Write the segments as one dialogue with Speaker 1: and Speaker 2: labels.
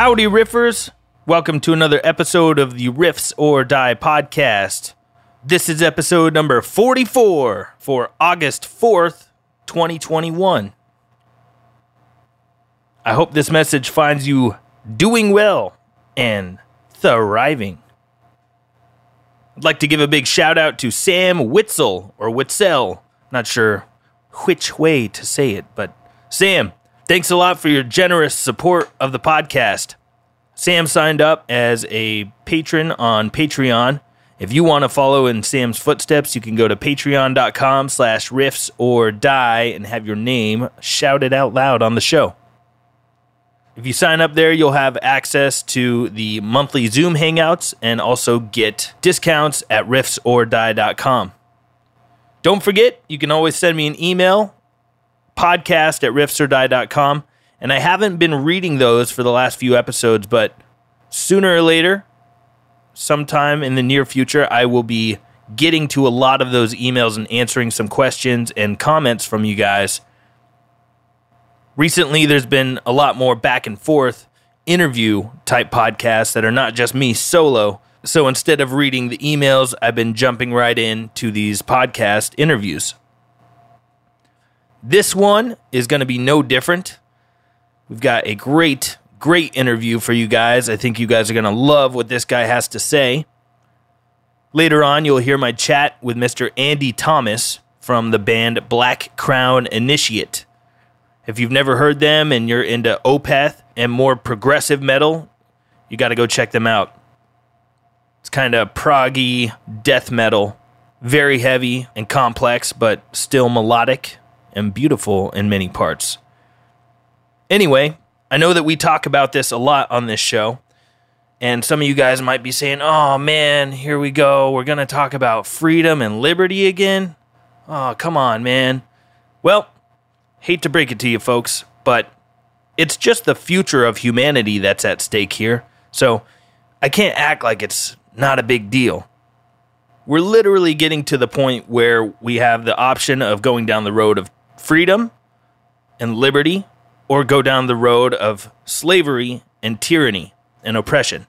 Speaker 1: Howdy, Riffers. Welcome to another episode of the Riffs or Die podcast. This is episode number 44 for August 4th, 2021. I hope this message finds you doing well and thriving. I'd like to give a big shout out to Sam Witzel or Witzel. Not sure which way to say it, but Sam, thanks a lot for your generous support of the podcast. Sam signed up as a patron on Patreon. If you want to follow in Sam's footsteps, you can go to patreon.com slash riffs or die and have your name shouted out loud on the show. If you sign up there, you'll have access to the monthly Zoom hangouts and also get discounts at riffsordie.com. Don't forget, you can always send me an email, podcast at riffsordie.com. And I haven't been reading those for the last few episodes, but sooner or later, sometime in the near future, I will be getting to a lot of those emails and answering some questions and comments from you guys. Recently, there's been a lot more back and forth interview type podcasts that are not just me solo. So instead of reading the emails, I've been jumping right in to these podcast interviews. This one is going to be no different. We've got a great, great interview for you guys. I think you guys are going to love what this guy has to say. Later on, you'll hear my chat with Mr. Andy Thomas from the band Black Crown Initiate. If you've never heard them and you're into Opeth and more progressive metal, you got to go check them out. It's kind of proggy death metal, very heavy and complex, but still melodic and beautiful in many parts. Anyway, I know that we talk about this a lot on this show. And some of you guys might be saying, oh man, here we go. We're going to talk about freedom and liberty again. Oh, come on, man. Well, hate to break it to you folks, but it's just the future of humanity that's at stake here. So I can't act like it's not a big deal. We're literally getting to the point where we have the option of going down the road of freedom and liberty or go down the road of slavery and tyranny and oppression.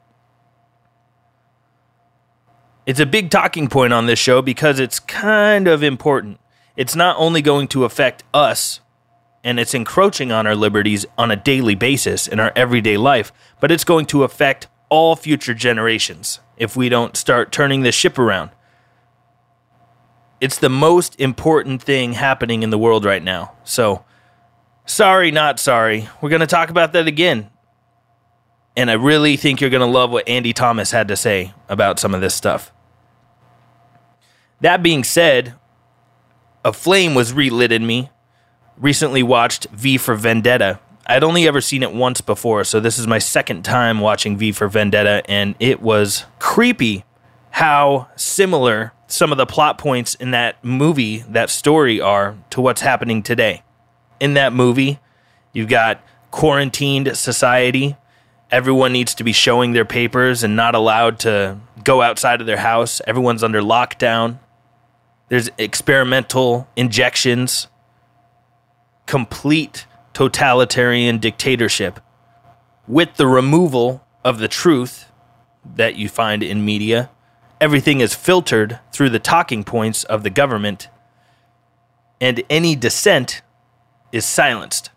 Speaker 1: It's a big talking point on this show because it's kind of important. It's not only going to affect us and it's encroaching on our liberties on a daily basis in our everyday life, but it's going to affect all future generations if we don't start turning this ship around. It's the most important thing happening in the world right now. So, Sorry, not sorry. We're going to talk about that again. And I really think you're going to love what Andy Thomas had to say about some of this stuff. That being said, a flame was relit in me. Recently watched V for Vendetta. I'd only ever seen it once before, so this is my second time watching V for Vendetta, and it was creepy how similar some of the plot points in that movie, that story, are to what's happening today in that movie. You've got quarantined society. Everyone needs to be showing their papers and not allowed to go outside of their house. Everyone's under lockdown. There's experimental injections, complete totalitarian dictatorship with the removal of the truth that you find in media. Everything is filtered through the talking points of the government, and any dissent is silenced.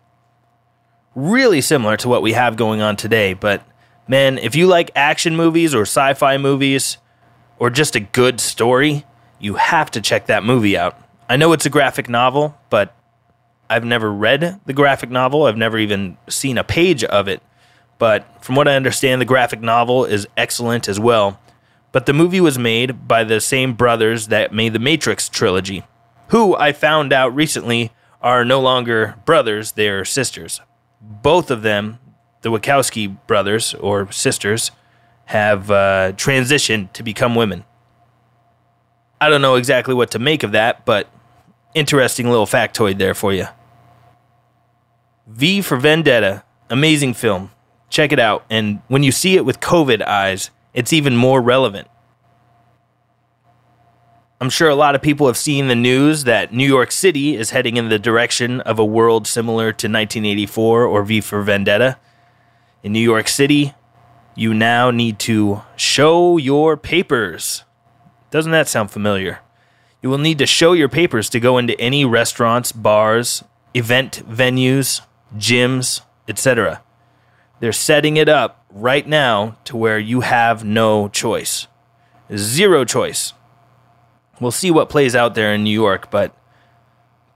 Speaker 1: Really similar to what we have going on today, but man, if you like action movies or sci fi movies or just a good story, you have to check that movie out. I know it's a graphic novel, but I've never read the graphic novel. I've never even seen a page of it. But from what I understand, the graphic novel is excellent as well. But the movie was made by the same brothers that made the Matrix trilogy, who I found out recently are no longer brothers, they're sisters. Both of them, the Wachowski brothers or sisters, have uh, transitioned to become women. I don't know exactly what to make of that, but interesting little factoid there for you. V for Vendetta, amazing film. Check it out. And when you see it with COVID eyes, it's even more relevant. I'm sure a lot of people have seen the news that New York City is heading in the direction of a world similar to 1984 or V for Vendetta. In New York City, you now need to show your papers. Doesn't that sound familiar? You will need to show your papers to go into any restaurants, bars, event venues, gyms, etc. They're setting it up right now to where you have no choice. Zero choice. We'll see what plays out there in New York, but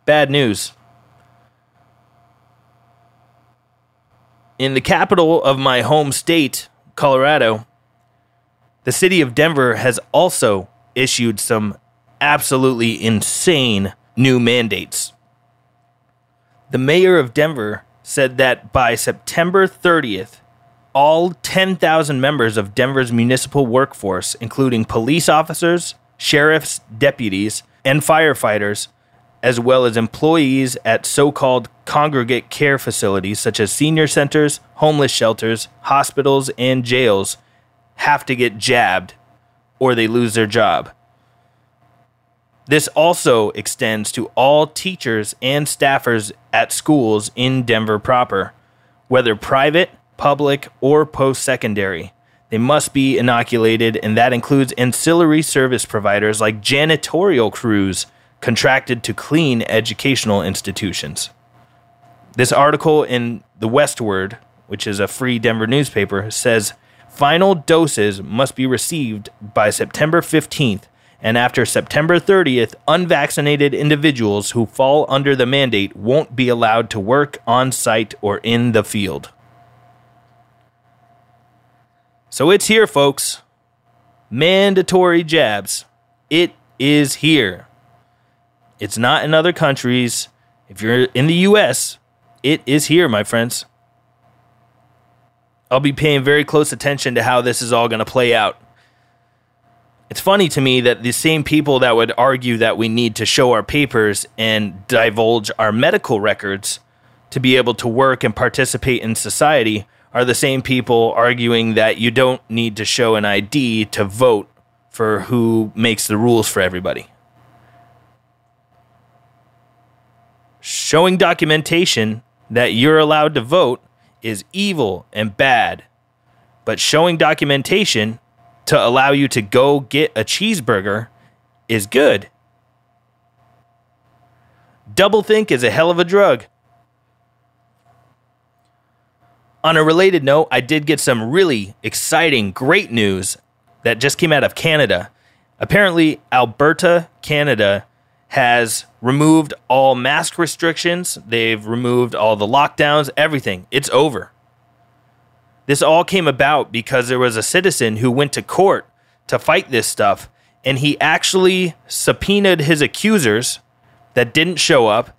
Speaker 1: bad news. In the capital of my home state, Colorado, the city of Denver has also issued some absolutely insane new mandates. The mayor of Denver said that by September 30th, all 10,000 members of Denver's municipal workforce, including police officers, sheriffs, deputies, and firefighters, as well as employees at so called congregate care facilities such as senior centers, homeless shelters, hospitals, and jails have to get jabbed or they lose their job. This also extends to all teachers and staffers at schools in Denver proper, whether private, public, or post secondary. They must be inoculated, and that includes ancillary service providers like janitorial crews contracted to clean educational institutions. This article in The Westword, which is a free Denver newspaper, says final doses must be received by September 15th, and after September 30th, unvaccinated individuals who fall under the mandate won't be allowed to work on site or in the field. So it's here, folks. Mandatory jabs. It is here. It's not in other countries. If you're in the US, it is here, my friends. I'll be paying very close attention to how this is all going to play out. It's funny to me that the same people that would argue that we need to show our papers and divulge our medical records to be able to work and participate in society are the same people arguing that you don't need to show an ID to vote for who makes the rules for everybody. Showing documentation that you're allowed to vote is evil and bad. But showing documentation to allow you to go get a cheeseburger is good. Doublethink is a hell of a drug. On a related note, I did get some really exciting, great news that just came out of Canada. Apparently, Alberta, Canada has removed all mask restrictions. They've removed all the lockdowns, everything. It's over. This all came about because there was a citizen who went to court to fight this stuff, and he actually subpoenaed his accusers that didn't show up,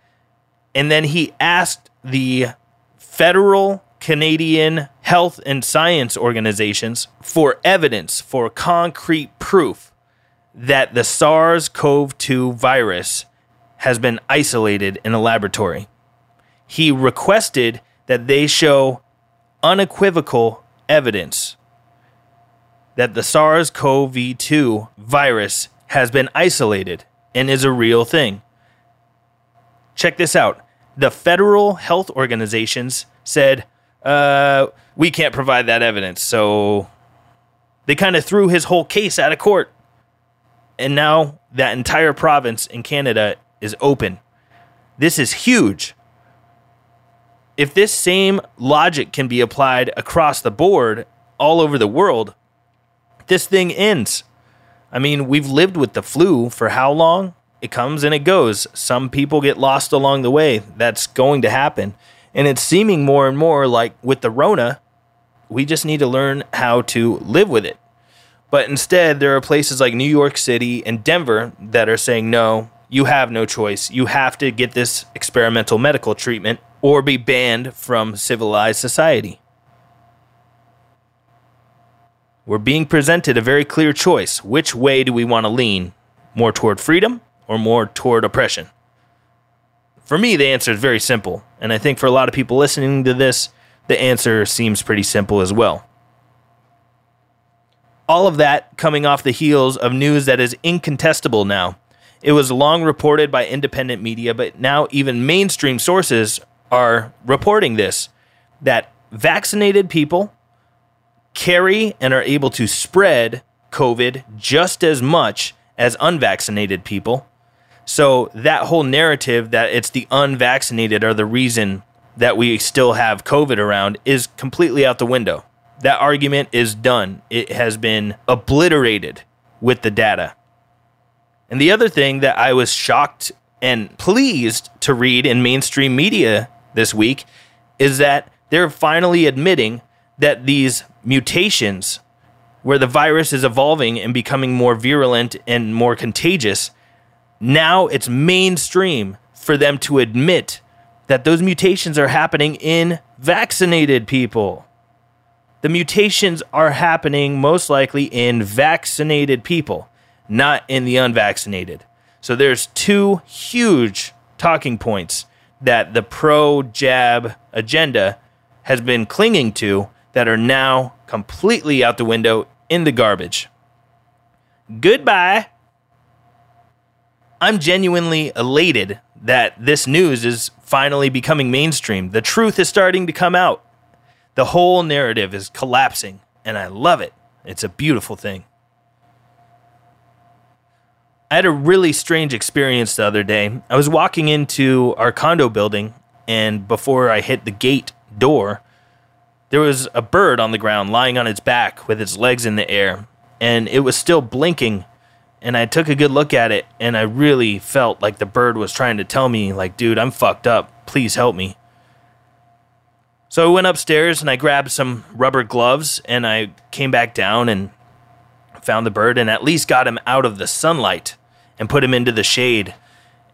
Speaker 1: and then he asked the federal Canadian health and science organizations for evidence, for concrete proof that the SARS CoV 2 virus has been isolated in a laboratory. He requested that they show unequivocal evidence that the SARS CoV 2 virus has been isolated and is a real thing. Check this out. The federal health organizations said, uh, we can't provide that evidence. So they kind of threw his whole case out of court and now that entire province in Canada is open. This is huge. If this same logic can be applied across the board all over the world, this thing ends. I mean, we've lived with the flu for how long? It comes and it goes. Some people get lost along the way. That's going to happen. And it's seeming more and more like with the Rona, we just need to learn how to live with it. But instead, there are places like New York City and Denver that are saying, no, you have no choice. You have to get this experimental medical treatment or be banned from civilized society. We're being presented a very clear choice. Which way do we want to lean? More toward freedom or more toward oppression? For me, the answer is very simple. And I think for a lot of people listening to this, the answer seems pretty simple as well. All of that coming off the heels of news that is incontestable now. It was long reported by independent media, but now even mainstream sources are reporting this that vaccinated people carry and are able to spread COVID just as much as unvaccinated people. So that whole narrative that it's the unvaccinated are the reason that we still have COVID around is completely out the window. That argument is done. It has been obliterated with the data. And the other thing that I was shocked and pleased to read in mainstream media this week is that they're finally admitting that these mutations, where the virus is evolving and becoming more virulent and more contagious, now it's mainstream for them to admit that those mutations are happening in vaccinated people. The mutations are happening most likely in vaccinated people, not in the unvaccinated. So there's two huge talking points that the pro jab agenda has been clinging to that are now completely out the window in the garbage. Goodbye. I'm genuinely elated that this news is finally becoming mainstream. The truth is starting to come out. The whole narrative is collapsing, and I love it. It's a beautiful thing. I had a really strange experience the other day. I was walking into our condo building, and before I hit the gate door, there was a bird on the ground lying on its back with its legs in the air, and it was still blinking. And I took a good look at it, and I really felt like the bird was trying to tell me, like, dude, I'm fucked up. Please help me. So I went upstairs and I grabbed some rubber gloves and I came back down and found the bird and at least got him out of the sunlight and put him into the shade.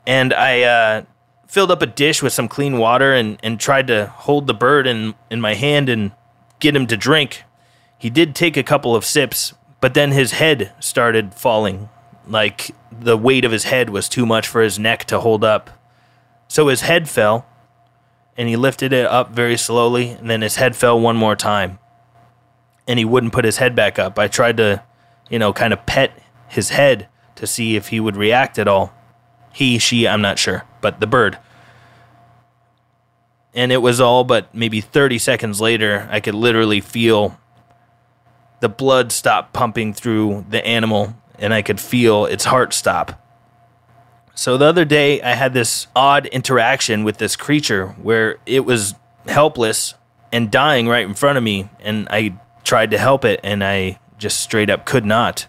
Speaker 1: And I uh, filled up a dish with some clean water and, and tried to hold the bird in, in my hand and get him to drink. He did take a couple of sips, but then his head started falling. Like the weight of his head was too much for his neck to hold up. So his head fell, and he lifted it up very slowly, and then his head fell one more time. And he wouldn't put his head back up. I tried to, you know, kind of pet his head, to see if he would react at all. He, she, I'm not sure, but the bird. And it was all but maybe 30 seconds later, I could literally feel the blood stop pumping through the animal, and I could feel its heart stop. So the other day, I had this odd interaction with this creature where it was helpless and dying right in front of me, and I tried to help it, and I just straight up could not.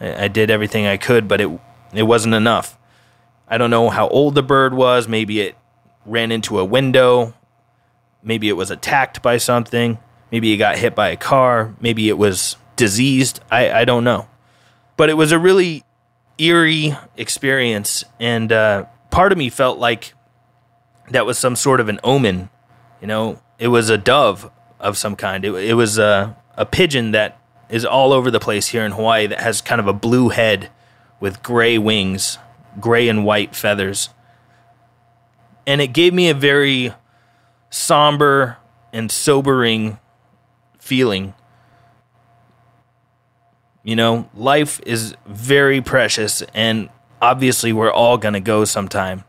Speaker 1: I did everything I could, but it it wasn't enough. I don't know how old the bird was. Maybe it ran into a window. Maybe it was attacked by something. Maybe it got hit by a car. Maybe it was diseased. I, I don't know. But it was a really eerie experience. And uh, part of me felt like that was some sort of an omen. You know, it was a dove of some kind. It, it was a, a pigeon that is all over the place here in Hawaii that has kind of a blue head with gray wings, gray and white feathers. And it gave me a very somber and sobering feeling. You know, life is very precious, and obviously, we're all going to go sometime.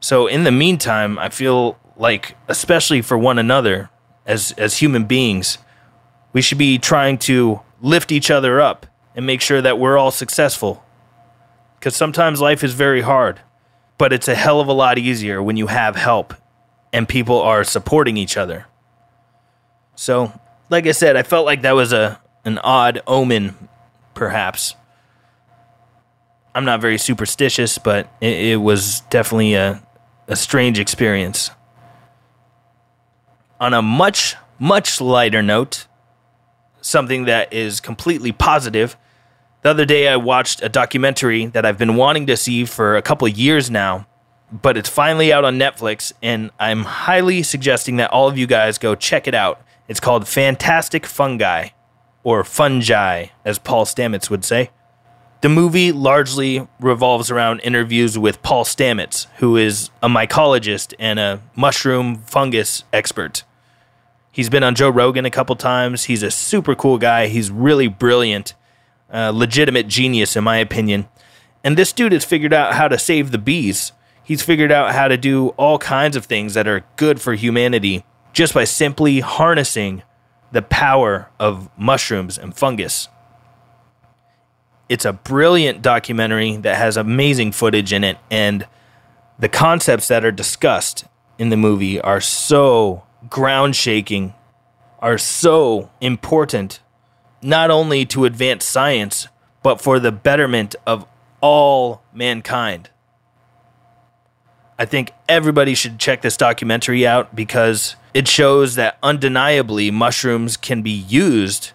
Speaker 1: So, in the meantime, I feel like, especially for one another as, as human beings, we should be trying to lift each other up and make sure that we're all successful. Because sometimes life is very hard, but it's a hell of a lot easier when you have help and people are supporting each other. So, like I said, I felt like that was a an odd omen, perhaps. I'm not very superstitious, but it, it was definitely a, a strange experience. On a much, much lighter note, something that is completely positive. The other day, I watched a documentary that I've been wanting to see for a couple years now, but it's finally out on Netflix, and I'm highly suggesting that all of you guys go check it out. It's called Fantastic Fungi, or Fungi, as Paul Stamets would say. The movie largely revolves around interviews with Paul Stamets, who is a mycologist and a mushroom fungus expert. He's been on Joe Rogan a couple times. He's a super cool guy. He's really brilliant, uh, legitimate genius, in my opinion. And this dude has figured out how to save the bees. He's figured out how to do all kinds of things that are good for humanity. just by simply harnessing the power of mushrooms and fungus. It's a brilliant documentary that has amazing footage in it, and the concepts that are discussed in the movie are so ground shaking, are so important, not only to advance science, but for the betterment of all mankind. I think everybody should check this documentary out because it shows that undeniably mushrooms can be used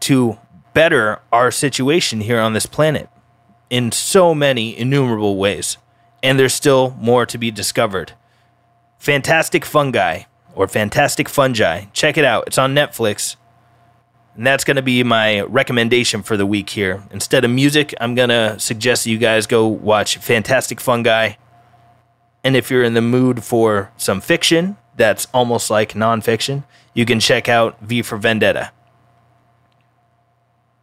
Speaker 1: to better our situation here on this planet in so many innumerable ways. And there's still more to be discovered. Fantastic Fungi or Fantastic Fungi. Check it out. It's on Netflix. And that's going to be my recommendation for the week here. Instead of music, I'm going to suggest you guys go watch Fantastic Fungi. And if you're in the mood for some fiction that's almost like nonfiction, you can check out V for Vendetta.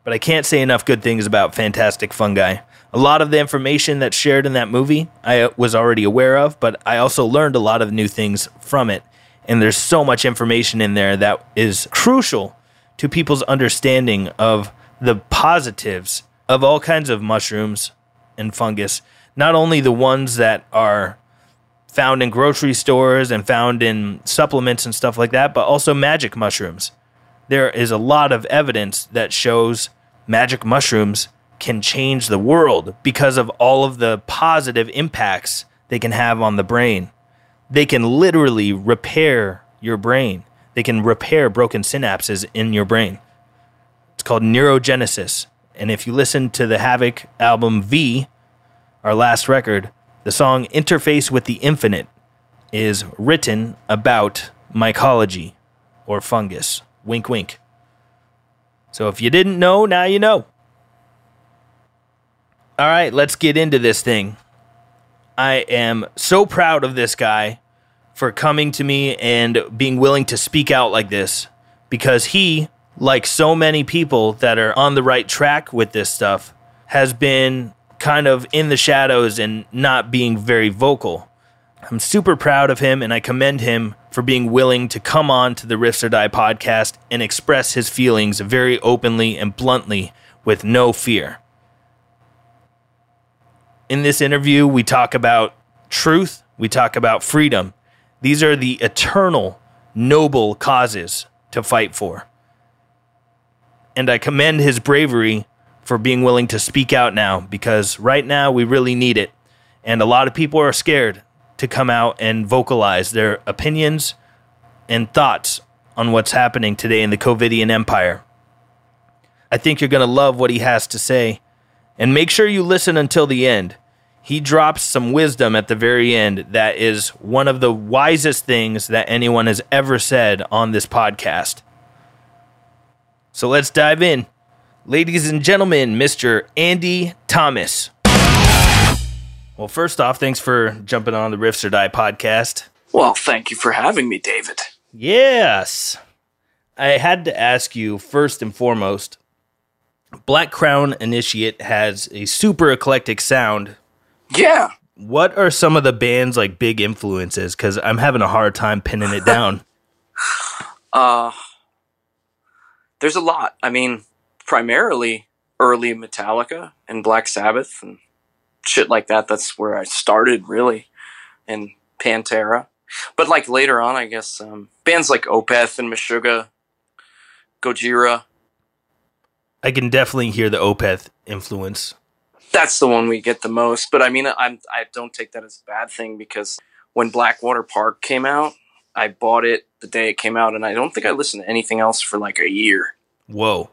Speaker 1: But I can't say enough good things about Fantastic Fungi. A lot of the information that's shared in that movie I uh, was already aware of, but I also learned a lot of new things from it. And there's so much information in there that is crucial to people's understanding of the positives of all kinds of mushrooms and fungus, not only the ones that are found in grocery stores and found in supplements and stuff like that, but also magic mushrooms. There is a lot of evidence that shows magic mushrooms can change the world because of all of the positive impacts they can have on the brain. They can literally repair your brain they can repair broken synapses in your brain. It's called neurogenesis. And if you listen to the Havok album V, our last record, the song Interface with the Infinite is written about mycology or fungus. Wink, wink. So if you didn't know, now you know. All right, let's get into this thing. I am so proud of this guy for coming to me and being willing to speak out like this because he, like so many people that are on the right track with this stuff, has been kind of in the shadows and not being very vocal. I'm super proud of him and I commend him for being willing to come on to the Riffs or Die podcast and express his feelings very openly and bluntly with no fear. In this interview, we talk about truth, we talk about freedom, these are the eternal, noble causes to fight for. And I commend his bravery for being willing to speak out now because right now we really need it. And a lot of people are scared to come out and vocalize their opinions and thoughts on what's happening today in the COVIDian empire. I think you're going to love what he has to say. And make sure you listen until the end he drops some wisdom at the very end that is one of the wisest things that anyone has ever said on this podcast. So let's dive in. Ladies and gentlemen, Mr. Andy Thomas. Well, first off, thanks for jumping on the Riffs or Die podcast.
Speaker 2: Well, thank you for having me, David.
Speaker 1: Yes. I had to ask you first and foremost Black Crown Initiate has a super eclectic sound
Speaker 2: yeah.
Speaker 1: What are some of the band's like big influences? Because I'm having a hard time pinning it down.
Speaker 2: uh, there's a lot. I mean, primarily early Metallica and Black Sabbath and shit like that. That's where I started really, and Pantera. But like later on, I guess um, bands like Opeth and Meshuggah, Gojira.
Speaker 1: I can definitely hear the Opeth influence
Speaker 2: that's the one we get the most. But I mean, I'm I don't take that as a bad thing because when Blackwater Park came out, I bought it the day it came out, and I don't think I listened to anything else for like a year.
Speaker 1: Whoa!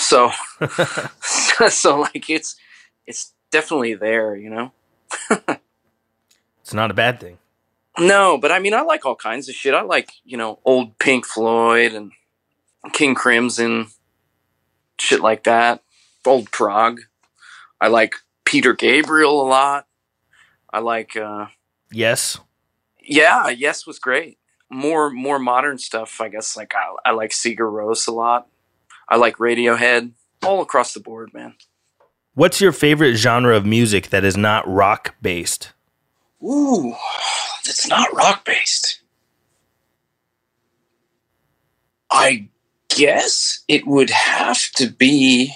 Speaker 2: So, so like it's it's definitely there, you know.
Speaker 1: it's not a bad thing.
Speaker 2: No, but I mean, I like all kinds of shit. I like you know old Pink Floyd and King Crimson, shit like that. Old Prog. I like Peter Gabriel a lot. I like uh
Speaker 1: Yes.
Speaker 2: Yeah, Yes was great. More more modern stuff, I guess like I, I like Sigur Rós a lot. I like Radiohead. All across the board, man.
Speaker 1: What's your favorite genre of music that is not rock based?
Speaker 2: Ooh, that's not rock based. I guess it would have to be.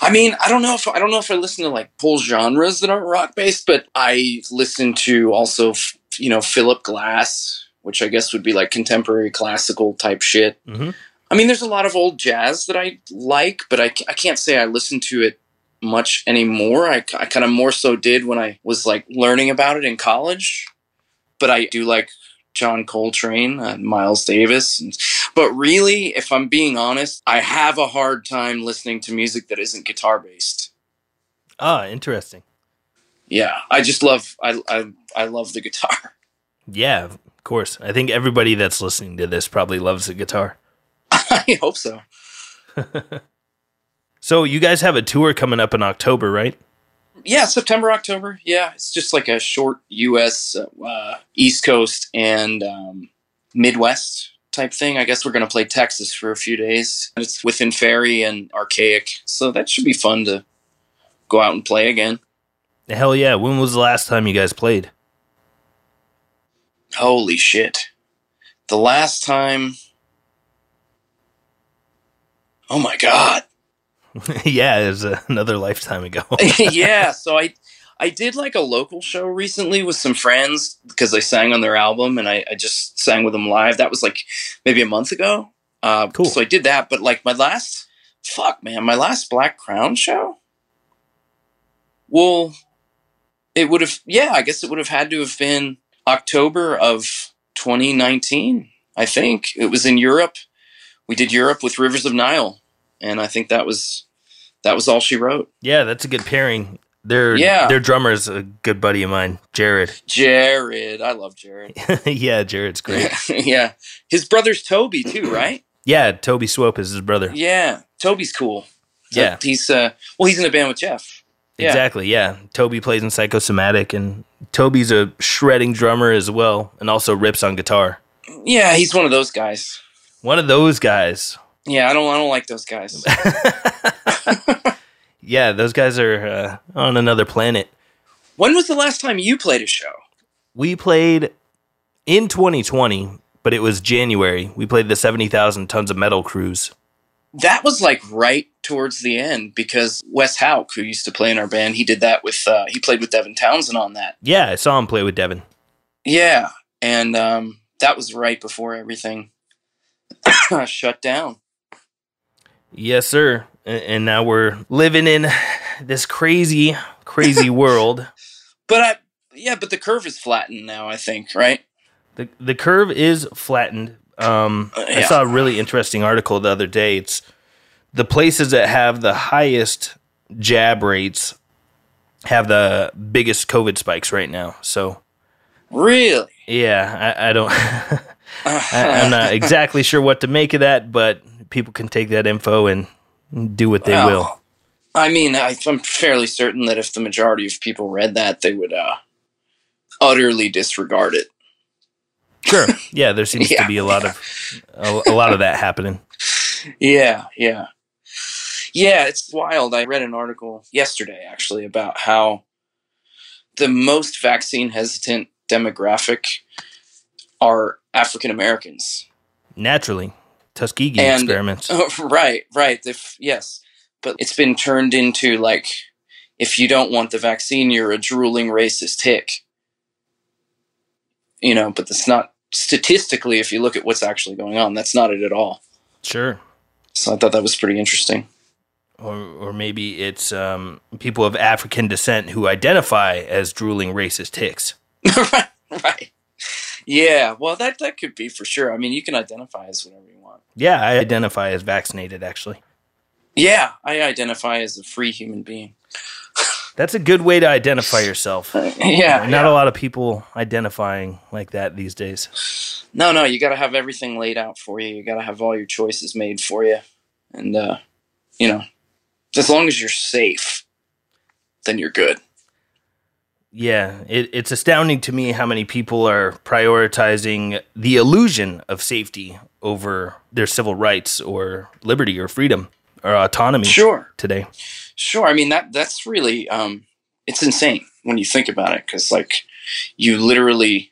Speaker 2: I mean, I don't know if I don't know if I listen to like whole genres that aren't rock based, but I listen to also, you know, Philip Glass, which I guess would be like contemporary classical type shit.
Speaker 1: Mm-hmm.
Speaker 2: I mean, there's a lot of old jazz that I like, but I, I can't say I listen to it much anymore. I, I kind of more so did when I was like learning about it in college. But I do like John Coltrane and Miles Davis. And, but really, if I'm being honest, I have a hard time listening to music that isn't guitar based.
Speaker 1: Ah, interesting.
Speaker 2: Yeah, I just love I, I I love the guitar.
Speaker 1: Yeah, of course. I think everybody that's listening to this probably loves the guitar.
Speaker 2: I hope so.
Speaker 1: So you guys have a tour coming up in October, right?
Speaker 2: Yeah, September, October. Yeah, it's just like a short U.S. Uh, East Coast and um, Midwest type thing. I guess we're going to play Texas for a few days. It's with Inferi and Archaic, so that should be fun to go out and play again.
Speaker 1: Hell yeah! When was the last time you guys played?
Speaker 2: Holy shit! The last time. Oh my god!
Speaker 1: yeah, it was another lifetime ago.
Speaker 2: yeah, so I I did like a local show recently with some friends because I sang on their album and I, I just sang with them live. That was like maybe a month ago. Uh,
Speaker 1: Cool.
Speaker 2: So I did that, but like my last, fuck man, my last Black Crown show. Well, it would have, yeah, I guess it would have had to have been October of 2019. I think it was in Europe. We did Europe with Rivers of Nile, and I think that was that was all she wrote.
Speaker 1: yeah, that's a good pairing. Their
Speaker 2: Yeah.
Speaker 1: their drummer is a good buddy of mine, Jared.
Speaker 2: Jared, I love Jared.
Speaker 1: yeah, Jared's great.
Speaker 2: yeah. His brother's Toby too, right?
Speaker 1: Yeah, Toby Swope is his brother.
Speaker 2: Yeah. Toby's cool.
Speaker 1: Yeah.
Speaker 2: He's uh well he's in a band with Jeff. Yeah.
Speaker 1: Exactly. Yeah, Toby plays in Psychosomatic, and Toby's a shredding drummer as well, and also rips on guitar.
Speaker 2: Yeah, he's one of those guys.
Speaker 1: One of those guys.
Speaker 2: Yeah, I don't I don't like those guys.
Speaker 1: Yeah, those guys are uh, on another planet.
Speaker 2: when was the last time you played a show?
Speaker 1: We played in 2020, but it was January. We played the 70,000 tons of metal cruise.
Speaker 2: That was like right towards the end because Wes Hauch, who used to play in our band, he did that with uh he played with Devin Townsend on that.
Speaker 1: Yeah, I saw him play with Devin.
Speaker 2: Yeah. And um that was right before everything shut down.
Speaker 1: Yes, sir. And, now we're living in this crazy, crazy world.
Speaker 2: But I yeah, but the curve is flattened now, I think, right?
Speaker 1: The the curve is flattened. Um,
Speaker 2: Uh,
Speaker 1: I saw a really interesting article the other day. It's the places that have the highest jab rates have the biggest COVID spikes right now. So
Speaker 2: Really?
Speaker 1: yeah, I, I don't. I, I'm not exactly sure what to make of that, but people can take that info and do what they
Speaker 2: Well,
Speaker 1: will.
Speaker 2: I mean, I, I'm fairly certain that if the majority of people read that, they would uh, utterly disregard it.
Speaker 1: Sure. Yeah, there seems
Speaker 2: Yeah.
Speaker 1: to be a lot of a, a lot of that happening.
Speaker 2: Yeah, yeah. Yeah, it's wild. I read an article yesterday actually about how the most vaccine hesitant demographic are African Americans.
Speaker 1: Naturally, Tuskegee
Speaker 2: And-
Speaker 1: experiments.
Speaker 2: right, right. If yes, but it's been turned into like if you don't want the vaccine, you're a drooling racist hick. You know, but that's not statistically. If you look at what's actually going on, that's not it at all.
Speaker 1: Sure.
Speaker 2: So I thought that was pretty interesting.
Speaker 1: or or maybe it's um, people of African descent who identify as drooling racist hicks.
Speaker 2: right, right. Yeah, well, that that could be for sure. I mean, you can identify as whatever you want.
Speaker 1: Yeah, I identify as vaccinated. Actually,
Speaker 2: Yeah, I identify as a free human being.
Speaker 1: that's a good way to identify yourself.
Speaker 2: yeah,
Speaker 1: Not
Speaker 2: yeah.
Speaker 1: a lot of people identifying like that these days.
Speaker 2: No, no, you got to have everything laid out for you. You got to have all your choices made for you, and uh, you know, as long as you're safe, then you're good.
Speaker 1: Yeah, it, it's astounding to me how many people are prioritizing the illusion of safety over their civil rights or liberty or freedom or autonomy
Speaker 2: Sure,
Speaker 1: today.
Speaker 2: sure. I mean that that's really um, it's insane when you think about it, because like you literally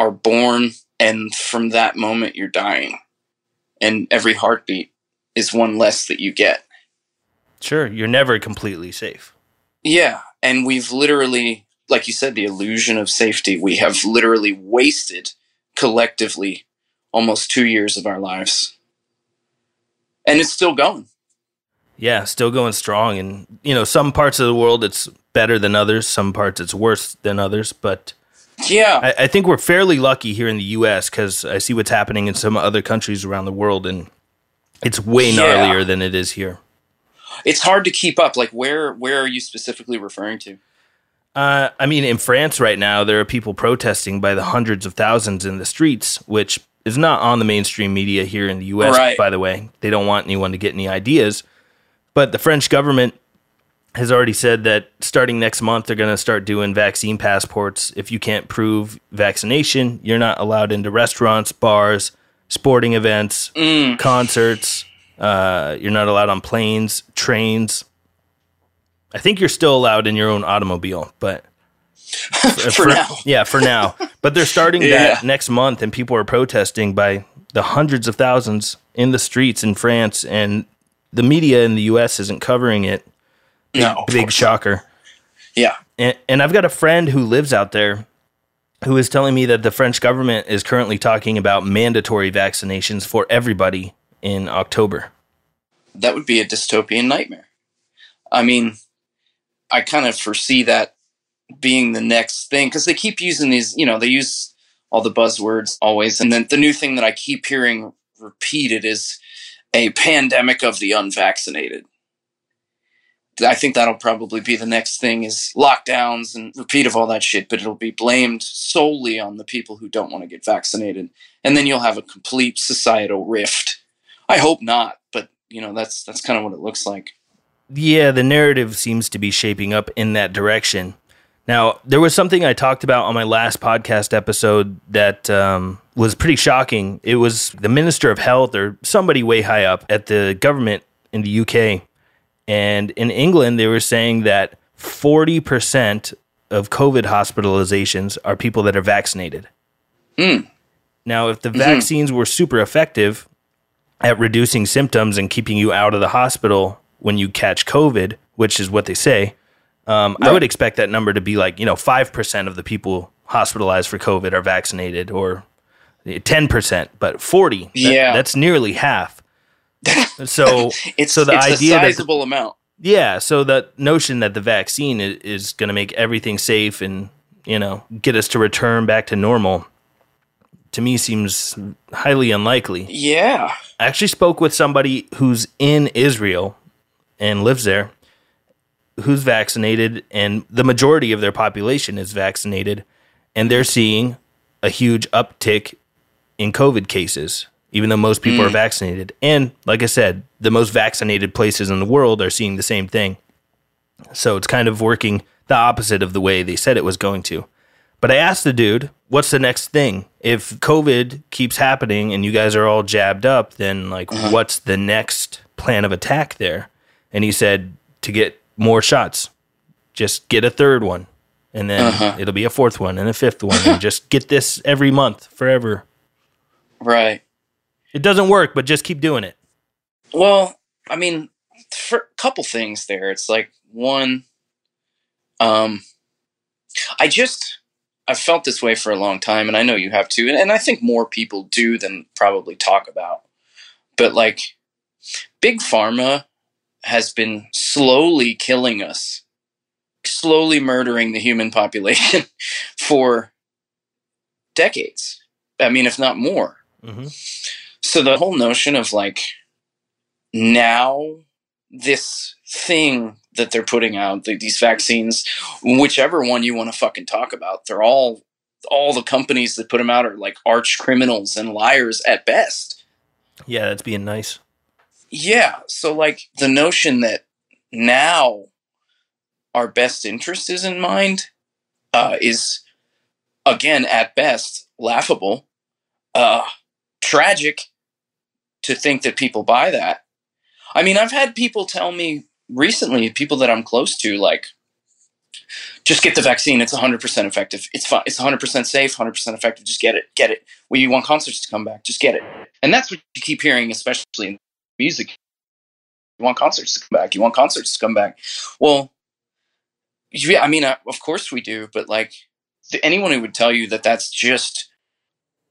Speaker 2: are born, and from that moment you're dying, and every heartbeat is one less that you get.
Speaker 1: Sure, you're never completely safe.
Speaker 2: Yeah, and we've literally, like you said, the illusion of safety. We have literally wasted collectively almost two years of our lives, and it's still going.
Speaker 1: Yeah, still going strong, and you know, some parts of the world it's better than others. Some parts it's worse than others, but
Speaker 2: yeah,
Speaker 1: I, I think we're fairly lucky here in the U.S. because I see what's happening in some other countries around the world, and it's way
Speaker 2: Yeah.
Speaker 1: gnarlier than it is here.
Speaker 2: it's hard to keep up. Like, where where are you specifically referring to?
Speaker 1: Uh, I mean, in France right now, there are people protesting by the hundreds of thousands in the streets, which is not on the mainstream media here in the U.S.
Speaker 2: Right.
Speaker 1: By the way, they don't want anyone to get any ideas. But the French government has already said that starting next month, they're going to start doing vaccine passports. If you can't prove vaccination, you're not allowed into restaurants, bars, sporting events,
Speaker 2: Mm,
Speaker 1: concerts. Uh, you're not allowed on planes, trains. I think you're still allowed in your own automobile, but
Speaker 2: for, now,
Speaker 1: yeah, for now. But they're starting
Speaker 2: Yeah.
Speaker 1: that next month, and people are protesting by the hundreds of thousands in the streets in France, and the media in the U.S. isn't covering it.
Speaker 2: no,
Speaker 1: Big shocker.
Speaker 2: Yeah,
Speaker 1: And, and I've got a friend who lives out there who is telling me that the French government is currently talking about mandatory vaccinations for everybody in October.
Speaker 2: that would be a dystopian nightmare. I mean, I kind of foresee that being the next thing because they keep using these, you know, they use all the buzzwords always. And then the new thing that I keep hearing repeated is a pandemic of the unvaccinated. I think that'll probably be the next thing is lockdowns and repeat of all that shit, but it'll be blamed solely on the people who don't want to get vaccinated. And then you'll have a complete societal rift. I hope not, but you know, that's that's kind of what it looks like.
Speaker 1: Yeah, the narrative seems to be shaping up in that direction. Now, there was something I talked about on my last podcast episode that um, was pretty shocking. It was the Minister of Health or somebody way high up at the government in the UK. And in England, they were saying that 40% of COVID hospitalizations are people that are vaccinated.
Speaker 2: Hmm.
Speaker 1: Now, if the vaccines were super effective at reducing symptoms and keeping you out of the hospital when you catch COVID, which is what they say, um, I would expect that number to be like, you know, 5% of the people hospitalized for COVID are vaccinated or 10%, but 40, that-
Speaker 2: Yeah.
Speaker 1: that's nearly half. So,
Speaker 2: It's
Speaker 1: so the
Speaker 2: it's
Speaker 1: idea
Speaker 2: a
Speaker 1: that
Speaker 2: sizable amount.
Speaker 1: yeah, so the notion that the vaccine is, is going to make everything safe and you know get us to return back to normal, to me seems highly unlikely.
Speaker 2: Yeah.
Speaker 1: I actually spoke with somebody who's in Israel and lives there, who's vaccinated, and the majority of their population is vaccinated, and they're seeing a huge uptick in COVID cases, even though most people are mm. vaccinated. And like I said, the most vaccinated places in the world are seeing the same thing. So it's kind of working the opposite of the way they said it was going to. But I asked the dude, what's the next thing? If COVID keeps happening and you guys are all jabbed up, then like uh-huh. what's the next plan of attack there? And he said to get more shots. Just get a third one. And then it'll be a fourth one and a fifth one. and just get this every month forever.
Speaker 2: Right.
Speaker 1: It doesn't work, but just keep doing it.
Speaker 2: Well, I mean, for a couple things there. It's like one, um, I just I've felt this way for a long time, and I know you have too, and, and I think more people do than probably talk about. But like, big pharma has been slowly killing us, slowly murdering the human population for decades. I mean, if not more.
Speaker 1: hmm
Speaker 2: So the whole notion of like now this thing that they're putting out, the, these vaccines, whichever one you want to fucking talk about, they're all all the companies that put them out are like arch criminals and liars at best.
Speaker 1: Yeah, that's being nice.
Speaker 2: Yeah, so like the notion that now our best interest is in mind uh, is again at best laughable, uh, tragic to think that people buy that. I mean, I've had people tell me recently, people that I'm close to, like, just get the vaccine. It's 100% effective. It's fine. It's 100% safe, 100% effective. Just get it. Get it. We want concerts to come back. Just get it. And that's what you keep hearing, especially in music. You want concerts to come back. You want concerts to come back. Well, yeah, I mean, uh, of course we do, but like anyone who would tell you that that's just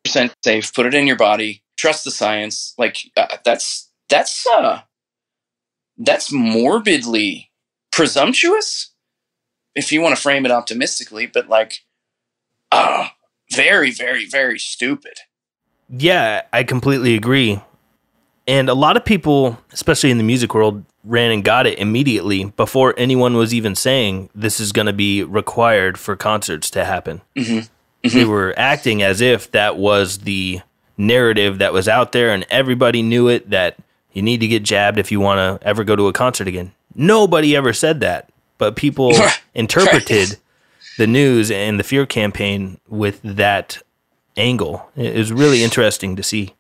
Speaker 2: percent safe, put it in your body, trust the science, like uh, that's that's uh that's morbidly presumptuous if you want to frame it optimistically, but like uh very very very stupid.
Speaker 1: Yeah, I completely agree. And a lot of people, especially in the music world, ran and got it immediately before anyone was even saying this is going to be required for concerts to happen. Mm-hmm. Mm-hmm. They were acting as if that was the narrative that was out there and everybody knew it that you need to get jabbed if you want to ever go to a concert again. Nobody ever said that, but people interpreted the news and the fear campaign with that angle. It was really interesting to see.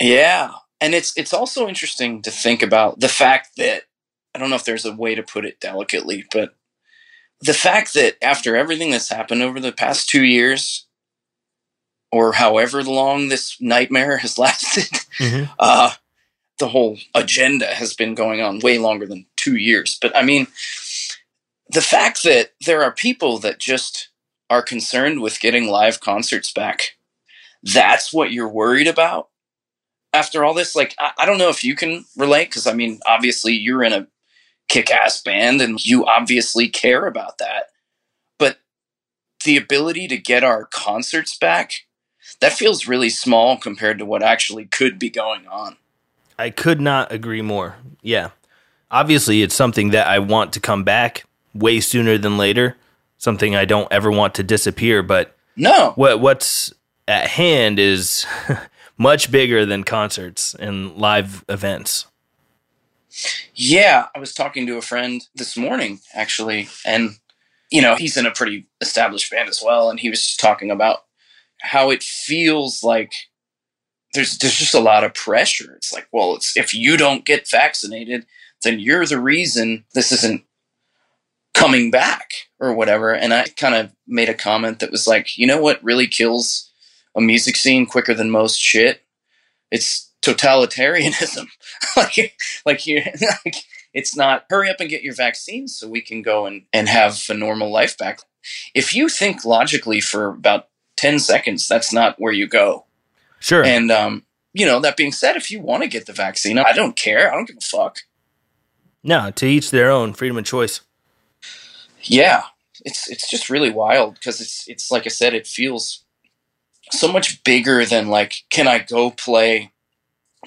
Speaker 2: Yeah, and it's it's also interesting to think about the fact that I don't know if there's a way to put it delicately, but the fact that after everything that's happened over the past two years, or however long this nightmare has lasted, mm-hmm. uh, the whole agenda has been going on way longer than two years. But I mean, the fact that there are people that just are concerned with getting live concerts back, that's what you're worried about after all this, like I, I don't know if you can relate because I mean, obviously you're in a kick-ass band and you obviously care about that. But the ability to get our concerts back, that feels really small compared to what actually could be going on.
Speaker 1: I could not agree more. Yeah. Obviously, it's something that I want to come back way sooner than later. Something I don't ever want to disappear, but
Speaker 2: no.
Speaker 1: What what's at hand is much bigger than concerts and live events.
Speaker 2: Yeah, I was talking to a friend this morning actually, and you know, he's in a pretty established band as well, and he was just talking about how it feels like there's there's just a lot of pressure. It's like, well, it's if you don't get vaccinated, then you're the reason this isn't coming back or whatever. And I kind of made a comment that was like, you know what really kills a music scene quicker than most shit. It's totalitarianism. like, like you, like it's not hurry up and get your vaccine so we can go and, and have a normal life back. If you think logically for about 10 seconds, that's not where you go.
Speaker 1: Sure.
Speaker 2: And, um, you know, that being said, if you want to get the vaccine, I don't care. I don't give a fuck.
Speaker 1: No, to each their own freedom of choice.
Speaker 2: Yeah. It's, it's just really wild because it's, it's like I said, it feels so much bigger than like, can I go play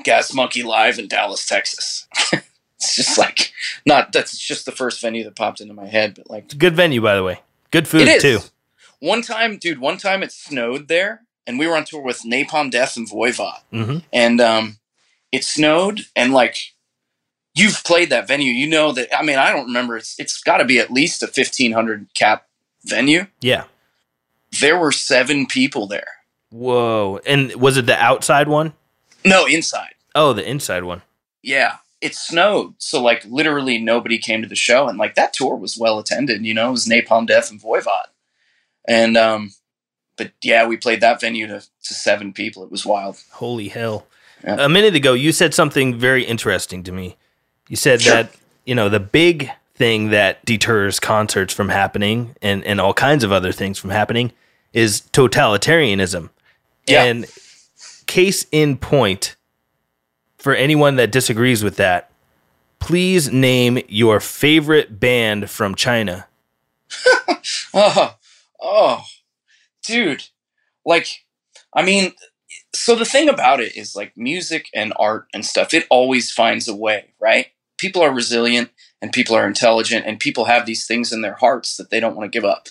Speaker 2: Gas Monkey Live in Dallas, Texas? it's just like not that's just the first venue that popped into my head, but like
Speaker 1: it's a good venue by the way. Good food too.
Speaker 2: One time, dude, one time it snowed there, and we were on tour with Napalm Death and Voivod, mm-hmm. and um, it snowed, and like you've played that venue, you know that. I mean, I don't remember. It's it's got to be at least a fifteen hundred cap venue.
Speaker 1: Yeah,
Speaker 2: there were seven people there.
Speaker 1: Whoa! And was it the outside one?
Speaker 2: No, inside.
Speaker 1: Oh, the inside one.
Speaker 2: Yeah, it snowed, so like literally nobody came to the show, and like that tour was well attended. You know, it was Napalm Death and Voivod, and um, but yeah, we played that venue to, to seven people. It was wild.
Speaker 1: Holy hell! Yeah. A minute ago, you said something very interesting to me. You said sure. that you know the big thing that deters concerts from happening and and all kinds of other things from happening is totalitarianism. Yeah. And case in point, for anyone that disagrees with that, please name your favorite band from China.
Speaker 2: oh, oh, dude. Like, I mean, so the thing about it is like music and art and stuff, it always finds a way, right? People are resilient and people are intelligent and people have these things in their hearts that they don't want to give up.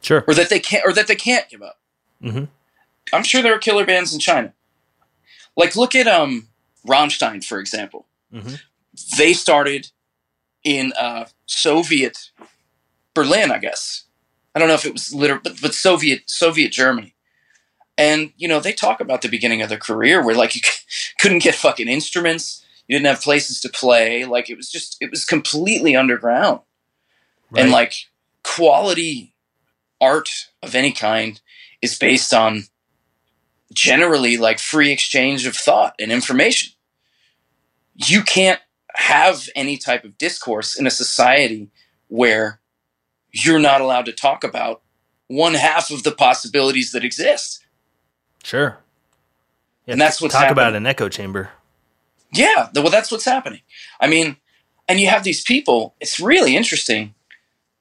Speaker 1: Sure.
Speaker 2: Or that they can't, or that they can't give up. Mm-hmm. I'm sure there are killer bands in China. Like look at um Rammstein, for example. Mm-hmm. They started in uh, Soviet Berlin, I guess. I don't know if it was literal, but, but Soviet Soviet Germany. And you know, they talk about the beginning of their career where like you couldn't get fucking instruments, you didn't have places to play, like it was just it was completely underground. Right. And like quality art of any kind is based on generally like free exchange of thought and information. You can't have any type of discourse in a society where you're not allowed to talk about one half of the possibilities that exist.
Speaker 1: Sure. Yeah,
Speaker 2: And that's what's
Speaker 1: talk about
Speaker 2: happening.
Speaker 1: an echo chamber.
Speaker 2: Yeah, well, that's what's happening. I mean, and you have these people, it's really interesting.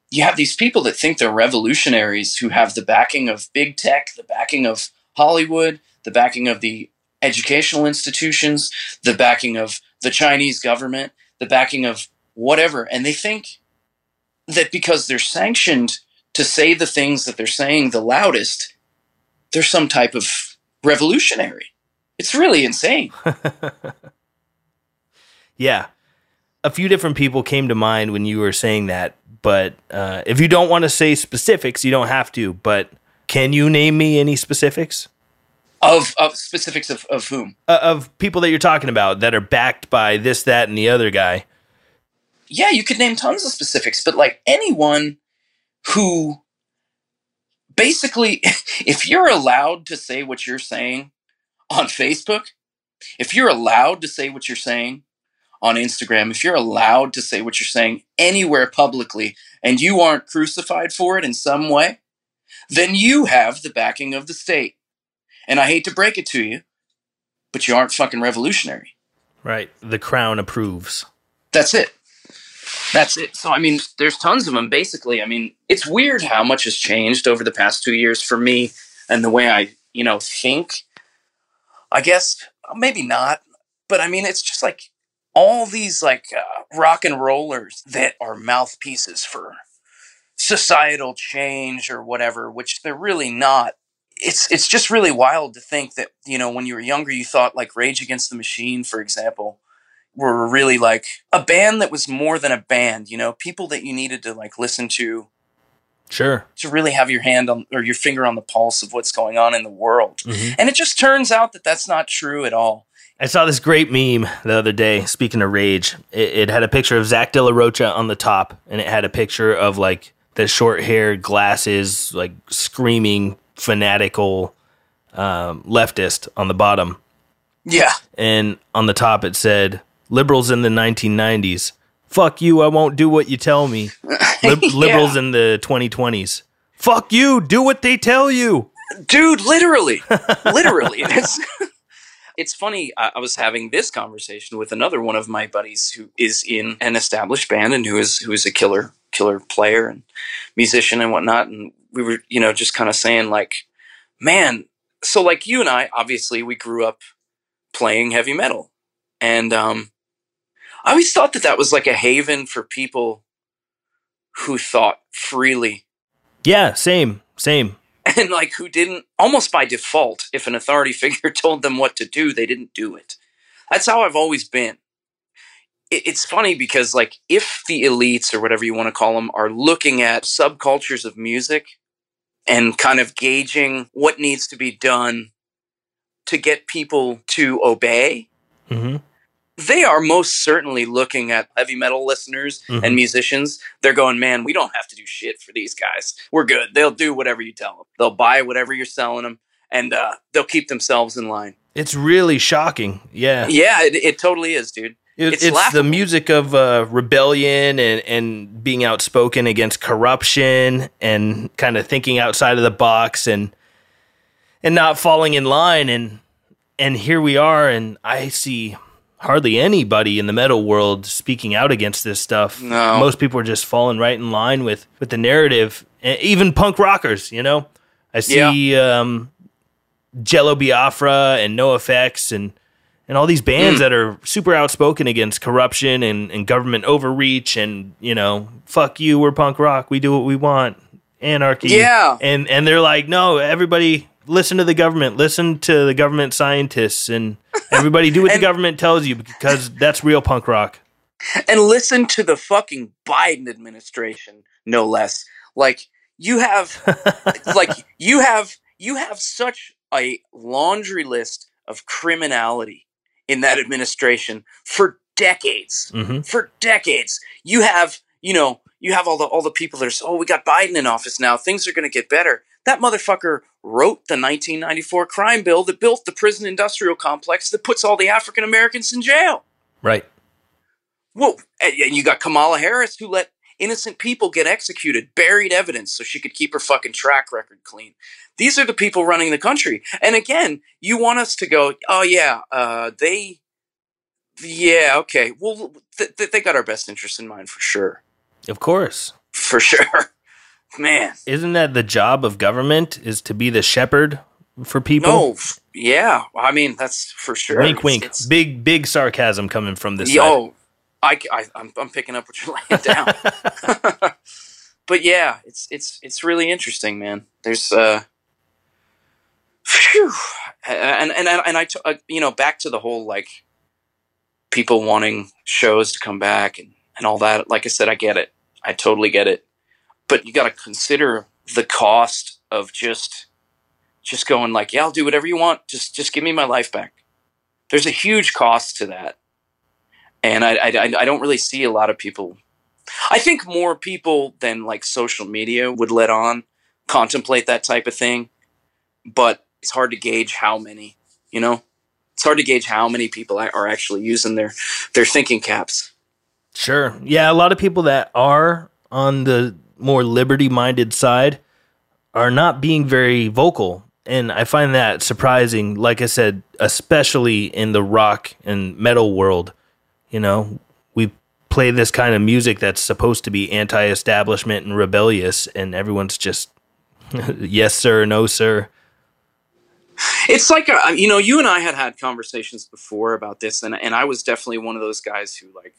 Speaker 2: You have these people that think they're revolutionaries who have the backing of big tech, the backing of Hollywood, the backing of the educational institutions, the backing of the Chinese government, the backing of whatever. And they think that because they're sanctioned to say the things that they're saying the loudest, they're some type of revolutionary. It's really insane.
Speaker 1: Yeah. A few different people came to mind when you were saying that, but uh, if you don't want to say specifics, you don't have to. But can you name me any specifics
Speaker 2: Of, of specifics of, of whom?
Speaker 1: uh, of people that you're talking about that are backed by this, that, and the other guy?
Speaker 2: yeah, you could name tons of specifics, but like anyone who basically, if you're allowed to say what you're saying on Facebook, if you're allowed to say what you're saying on Instagram, if you're allowed to say what you're saying anywhere publicly and you aren't crucified for it in some way, then you have the backing of the state. And I hate to break it to you, but you aren't fucking revolutionary.
Speaker 1: Right. The crown approves.
Speaker 2: That's it. That's it. So I mean, there's tons of them. Basically, I mean, it's weird how much has changed over the past two years for me and the way I, you know, think. I guess maybe not, but I mean, it's just like all these like uh, rock and rollers that are mouthpieces for societal change or whatever, which they're really not. It's it's just really wild to think that you know when you were younger you thought like Rage Against the Machine, for example, were really like a band that was more than a band. You know, people that you needed to like listen to
Speaker 1: Sure.
Speaker 2: to really have your hand on or your finger on the pulse of what's going on in the world.
Speaker 1: Mhm.
Speaker 2: And it just turns out that that's not true at all.
Speaker 1: I saw this great meme the other day. Speaking of rage, it, it had a picture of Zack De La Rocha on the top, and it had a picture of like the short hair, glasses, like screaming fanatical um, leftist on the bottom,
Speaker 2: Yeah.
Speaker 1: and on the top it said "Liberals in the 1990s." Fuck you! I won't do what you tell me. Lib-
Speaker 2: Yeah.
Speaker 1: Liberals in the 2020s. Fuck you! Do what they tell you.
Speaker 2: dude literally literally it's, it's funny I, I was having this conversation with another one of my buddies who is in an established band and who is who is a killer killer player and musician and whatnot. And we were you know just kind of saying like man so like you and i obviously we grew up playing heavy metal. And um i always thought that that was like a haven for people who thought freely.
Speaker 1: Yeah, same, same.
Speaker 2: and like who didn't almost by default if an authority figure told them what to do they didn't do it. That's how i've always been it's funny because like if the elites or whatever you want to call them are looking at subcultures of music and kind of gauging what needs to be done to get people to obey
Speaker 1: hmm
Speaker 2: they are most certainly looking at heavy metal listeners
Speaker 1: Mhm.
Speaker 2: and musicians. They're going, man, we don't have to do shit for these guys. We're good. They'll do whatever you tell them. They'll buy whatever you're selling them, and uh, they'll keep themselves in line.
Speaker 1: It's really shocking. Yeah.
Speaker 2: Yeah, it, it totally is, dude.
Speaker 1: It-
Speaker 2: It's
Speaker 1: it's the music of uh, rebellion and, and being outspoken against corruption and kind of thinking outside of the box and and not falling in line and and here we are and I see hardly anybody in the metal world speaking out against this stuff.
Speaker 2: No.
Speaker 1: Most people are just falling right in line with with the narrative. And even punk rockers, you know. I see um, Jello Biafra and NOFX and and all these bands
Speaker 2: Mm.
Speaker 1: that are super outspoken against corruption and, and government overreach and you know fuck you we're punk rock we do what we want anarchy
Speaker 2: Yeah.
Speaker 1: and and they're like no everybody listen to the government listen to the government scientists and everybody do what the government tells you because that's real punk rock
Speaker 2: And listen to the fucking Biden administration, no less. Like you have like you have you have such a laundry list of criminality in that administration for decades.
Speaker 1: hmm
Speaker 2: For decades. You have, you know, you have all the all the people that are so, oh, we got Biden in office now. Things are going to get better. That motherfucker wrote the 1994 crime bill that built the prison industrial complex that puts all the African Americans in jail.
Speaker 1: Right.
Speaker 2: Well, and you got Kamala Harris who let innocent people get executed, buried evidence so she could keep her fucking track record clean. These are the people running the country. And again, you want us to go, oh yeah, uh, they, yeah, okay. Well, th- th- they got our best interest in mind for sure.
Speaker 1: Of course.
Speaker 2: For sure. Man.
Speaker 1: Isn't that the job of government is to be the shepherd for people?
Speaker 2: No, f- yeah. I mean, that's for sure.
Speaker 1: Wink, wink.
Speaker 2: it's-
Speaker 1: big, big sarcasm coming from this side.
Speaker 2: I, I, am I'm picking up what you're laying down. but yeah, it's it's it's really interesting, man. There's uh, phew. and and and I t- uh, you know back to the whole like people wanting shows to come back and and all that. Like I said, I get it. I totally get it. But you got to consider the cost of just just going like, yeah, I'll do whatever you want. Just just give me my life back. There's a huge cost to that and I, I, I don't really see a lot of people. I think more people than like social media would let on contemplate that type of thing, but it's hard to gauge how many. You know, it's hard to gauge how many people are actually using their their thinking caps.
Speaker 1: Sure. Yeah, a lot of people that are on the more liberty minded side are not being very vocal. And I find that surprising, like I said, especially in the rock and metal world. You know, we play this kind of music that's supposed to be anti establishment and rebellious, and everyone's just, yes, sir, no, sir.
Speaker 2: It's like a, you know, you and I had had conversations before about this, and and I was definitely one of those guys who like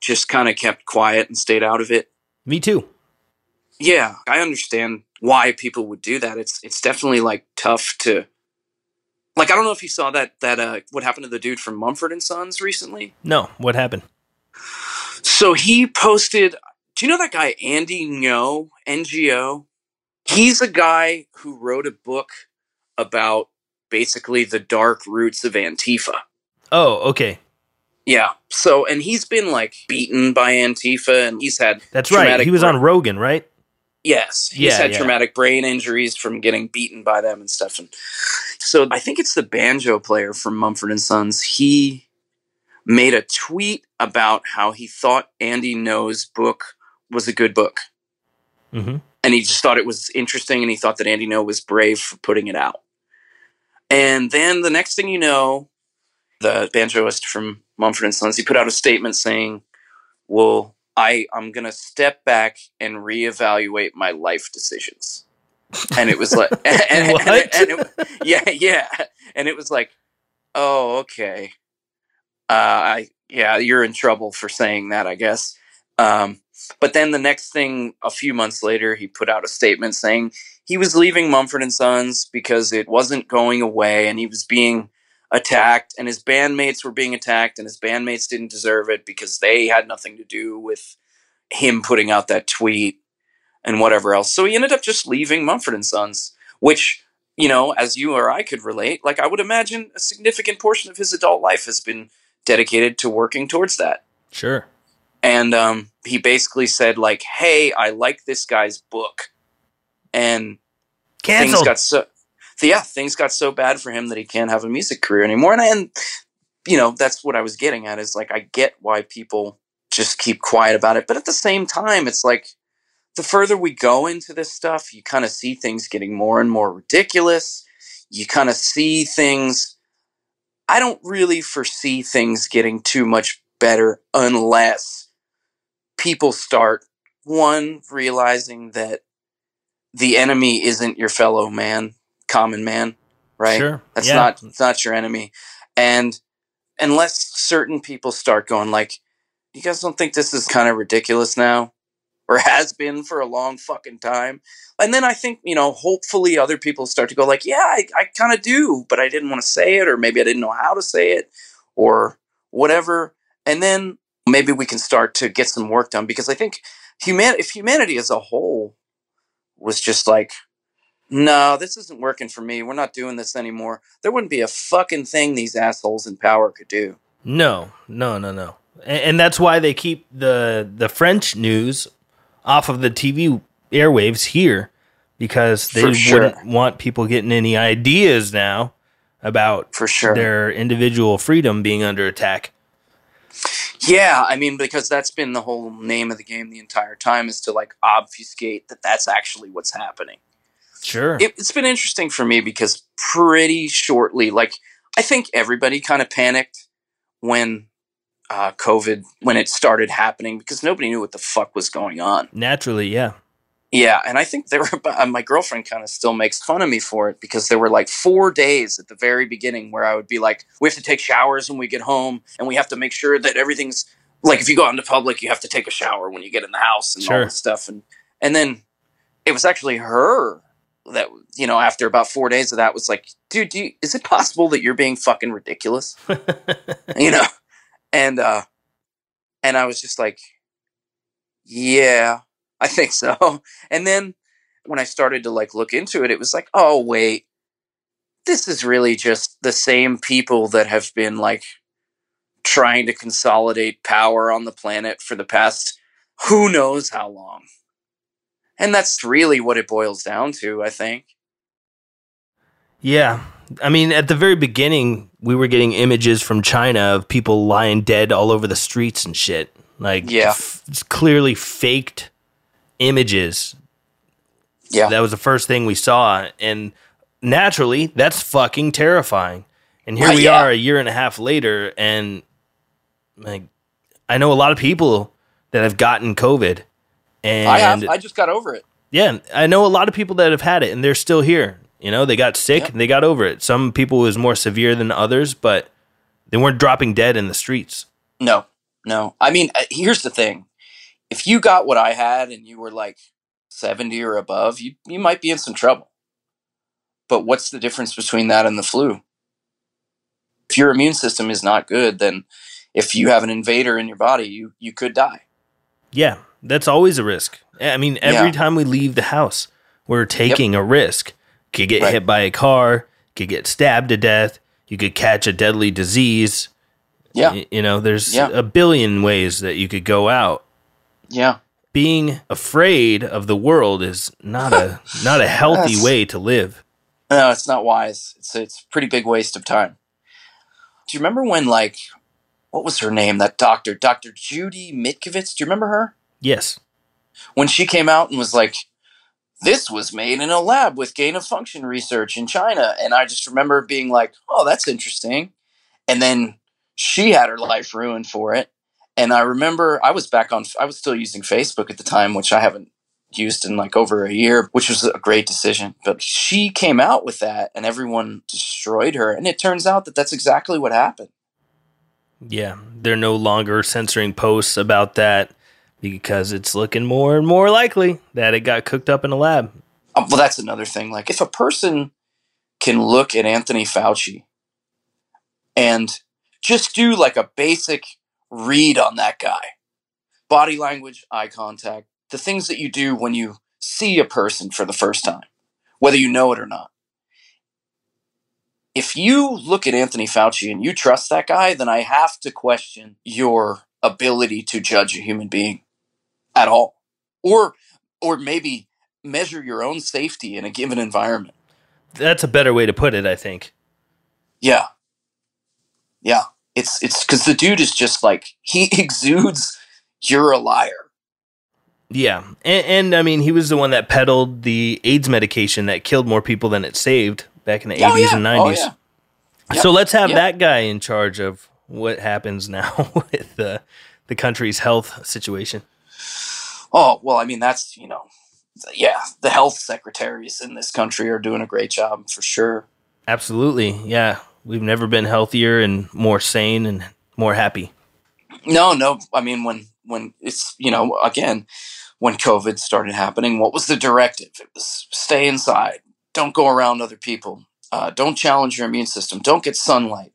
Speaker 2: just kind of kept quiet and stayed out of it.
Speaker 1: Me too.
Speaker 2: yeah, I understand why people would do that. It's it's definitely like tough to like I don't know if you saw that that uh what happened to the dude from Mumford and Sons recently.
Speaker 1: No, what happened?
Speaker 2: So he posted do you know that guy Andy Ngo, NGO? He's a guy who wrote a book about basically the dark roots of Antifa.
Speaker 1: Oh, okay.
Speaker 2: Yeah. So and he's been like beaten by Antifa and he's had
Speaker 1: That's right. He was
Speaker 2: bra-
Speaker 1: on Rogan, right?
Speaker 2: Yes, he's
Speaker 1: Yeah,
Speaker 2: had
Speaker 1: yeah.
Speaker 2: traumatic brain injuries from getting beaten by them and stuff. And so I think it's the banjo player from Mumford and Sons. He made a tweet about how he thought Andy Ngo's book was a good book,
Speaker 1: Mm-hmm.
Speaker 2: and he just thought it was interesting, and he thought that Andy Ngo was brave for putting it out. And then the next thing you know, the banjoist from Mumford and Sons, he put out a statement saying, "Well, I I'm gonna step back and reevaluate my life decisions." And it was like, and, and-
Speaker 1: What?
Speaker 2: and it- yeah, yeah, and it was like, oh, okay, uh, I yeah, you're in trouble for saying that, I guess. Um, but then the next thing, a few months later, he put out a statement saying he was leaving Mumford and Sons because it wasn't going away, and he was being attacked, and his bandmates were being attacked, and his bandmates didn't deserve it because they had nothing to do with him putting out that tweet and whatever else. So he ended up just leaving Mumford and Sons, which you know, as you or I could relate, like I would imagine a significant portion of his adult life has been dedicated to working towards that
Speaker 1: Sure.
Speaker 2: and um, he basically said like hey i like this guy's book and things got so yeah things got so bad for him that he can't have a music career anymore. And, and you know that's what i was getting at is like i get why people just keep quiet about it. But at the same time it's like the further we go into this stuff you kind of see things getting more and more ridiculous. You kind of see things. I don't really foresee things getting too much better unless people start one realizing that the enemy isn't your fellow man common man right?
Speaker 1: Sure.
Speaker 2: that's
Speaker 1: yeah.
Speaker 2: not it's not your enemy. And unless certain people start going like you guys don't think this is kind of ridiculous now? Or has been for a long fucking time? And then i think you know hopefully other people start to go like yeah i, I kind of do but i didn't want to say it or maybe i didn't know how to say it or whatever. And then maybe we can start to get some work done because i think human if humanity as a whole was just like no this isn't working for me we're not doing this anymore there wouldn't be a fucking thing these assholes in power could do
Speaker 1: No, no, no, no. And, and that's why they keep the the French news off of the TV airwaves here because they
Speaker 2: sure.
Speaker 1: wouldn't want people getting any ideas now about
Speaker 2: For sure.
Speaker 1: their individual freedom being under attack.
Speaker 2: Yeah, I mean, because that's been the whole name of the game the entire time is to like obfuscate that that's actually what's happening.
Speaker 1: Sure.
Speaker 2: It, it's been interesting for me because pretty shortly, like I think everybody kind of panicked when uh, COVID when it started happening because nobody knew what the fuck was going on.
Speaker 1: Naturally, yeah.
Speaker 2: Yeah, and I think there were my girlfriend kind of still makes fun of me for it because there were like four days at the very beginning where I would be like, we have to take showers when we get home, and we have to make sure that everything's like if you go out into public, you have to take a shower when you get in the house and
Speaker 1: Sure.
Speaker 2: all this stuff, and and then it was actually her that you know after about four days of that was like, dude, do you, is it possible that you're being fucking ridiculous? you know, and uh, and I was just like, yeah, I think so. And then when I started to like look into it, it was like, oh wait, this is really just the same people that have been like trying to consolidate power on the planet for the past who knows how long. And that's really what it boils down to, I think.
Speaker 1: Yeah. I mean, at the very beginning, we were getting images from China of people lying dead all over the streets and shit. Like,
Speaker 2: Yeah.
Speaker 1: f- it's clearly faked images.
Speaker 2: Yeah.
Speaker 1: That was the first thing we saw. And naturally, that's fucking terrifying. And here we
Speaker 2: yeah.
Speaker 1: are a year and a half later. And like, I know a lot of people that have gotten COVID. And
Speaker 2: I have I just got over it.
Speaker 1: yeah, I know a lot of people that have had it and they're still here. You know, they got sick
Speaker 2: Yep.
Speaker 1: and they got over it. Some people was more severe than others, but they weren't dropping dead in the streets.
Speaker 2: No, no. I mean, uh, here's the thing: if you got what I had and you were like seventy or above, you you might be in some trouble. But what's the difference between that and the flu? If your immune system is not good, then if you have an invader in your body, you you could die.
Speaker 1: Yeah, that's always a risk. I mean, every
Speaker 2: Yeah.
Speaker 1: time we leave the house, we're taking a risk. Could get
Speaker 2: Right.
Speaker 1: hit by a car, could get stabbed to death, you could catch a deadly disease.
Speaker 2: Yeah,
Speaker 1: Y- You know, there's
Speaker 2: Yeah.
Speaker 1: a billion ways that you could go out.
Speaker 2: yeah.
Speaker 1: Being afraid of the world is not a not a healthy way to live.
Speaker 2: No, it's not wise. It's it's a pretty big waste of time. Do you remember when like what was her name? That doctor, Doctor Judy Mikovits. Do you remember her?
Speaker 1: Yes.
Speaker 2: when she came out and was like, this was made in a lab with gain of function research in China. And I just remember being like, oh, that's interesting. And then she had her life ruined for it. And I remember I was back on, I was still using Facebook at the time, which I haven't used in like over a year, which was a great decision. But she came out with that and everyone destroyed her. And it turns out that that's exactly what happened.
Speaker 1: Yeah, they're no longer censoring posts about that because it's looking more and more likely that it got cooked up in a lab.
Speaker 2: Um, well, that's another thing. Like, if a person can look at Anthony Fauci and just do like a basic read on that guy body language, eye contact, the things that you do when you see a person for the first time, whether you know it or not. If you look at Anthony Fauci and you trust that guy, then I have to question your ability to judge a human being at all. Or or maybe measure your own safety in a given environment.
Speaker 1: That's a better way to put it, I think.
Speaker 2: Yeah. Yeah. It's it's cuz the dude is just like he exudes you're a liar.
Speaker 1: Yeah, and, and I mean, he was the one that peddled the AIDS medication that killed more people than it saved back in the
Speaker 2: Oh,
Speaker 1: 80s
Speaker 2: yeah.
Speaker 1: and
Speaker 2: Oh,
Speaker 1: 90s.
Speaker 2: yeah.
Speaker 1: So let's have
Speaker 2: Yeah.
Speaker 1: that guy in charge of what happens now with the the country's health situation.
Speaker 2: Oh, well, I mean that's, you know, yeah, the health secretaries in this country are doing a great job for sure.
Speaker 1: Absolutely, yeah. We've never been healthier and more sane and more happy.
Speaker 2: No, no, I mean when when it's, you know, again, when COVID started happening, what was the directive? It was stay inside, don't go around other people, uh, don't challenge your immune system, don't get sunlight,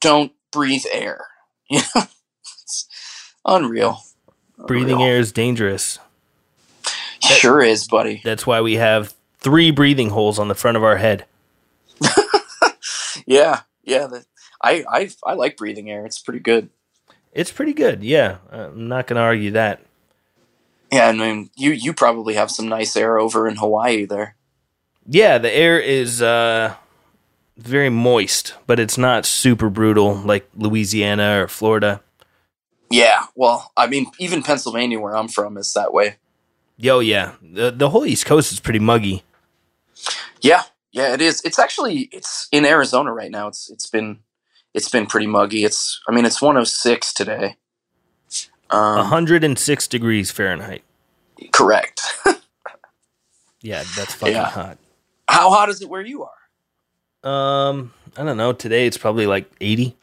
Speaker 2: don't breathe air. You know, it's unreal.
Speaker 1: Breathing
Speaker 2: Unreal.
Speaker 1: air is dangerous.
Speaker 2: sure is, buddy.
Speaker 1: That's why we have three breathing holes on the front of our head.
Speaker 2: Yeah, yeah. The, I I I like breathing air. It's pretty good.
Speaker 1: It's pretty good, yeah. I'm not going to argue that.
Speaker 2: Yeah, I mean, you you probably have some nice air over in Hawaii there.
Speaker 1: Yeah, the air is uh, very moist, but it's not super brutal like Louisiana or Florida.
Speaker 2: Yeah, well, I mean, even Pennsylvania, where I'm from, is that way.
Speaker 1: Yo, yeah, the the whole East Coast is pretty muggy.
Speaker 2: Yeah, yeah, it is. It's actually it's in Arizona right now. It's it's been it's been pretty muggy. It's I mean, it's 106 today.
Speaker 1: Um, 106 degrees Fahrenheit.
Speaker 2: Correct.
Speaker 1: yeah, that's fucking yeah. hot.
Speaker 2: How hot is it where you
Speaker 1: are? Um, I don't know. Today it's probably like 80.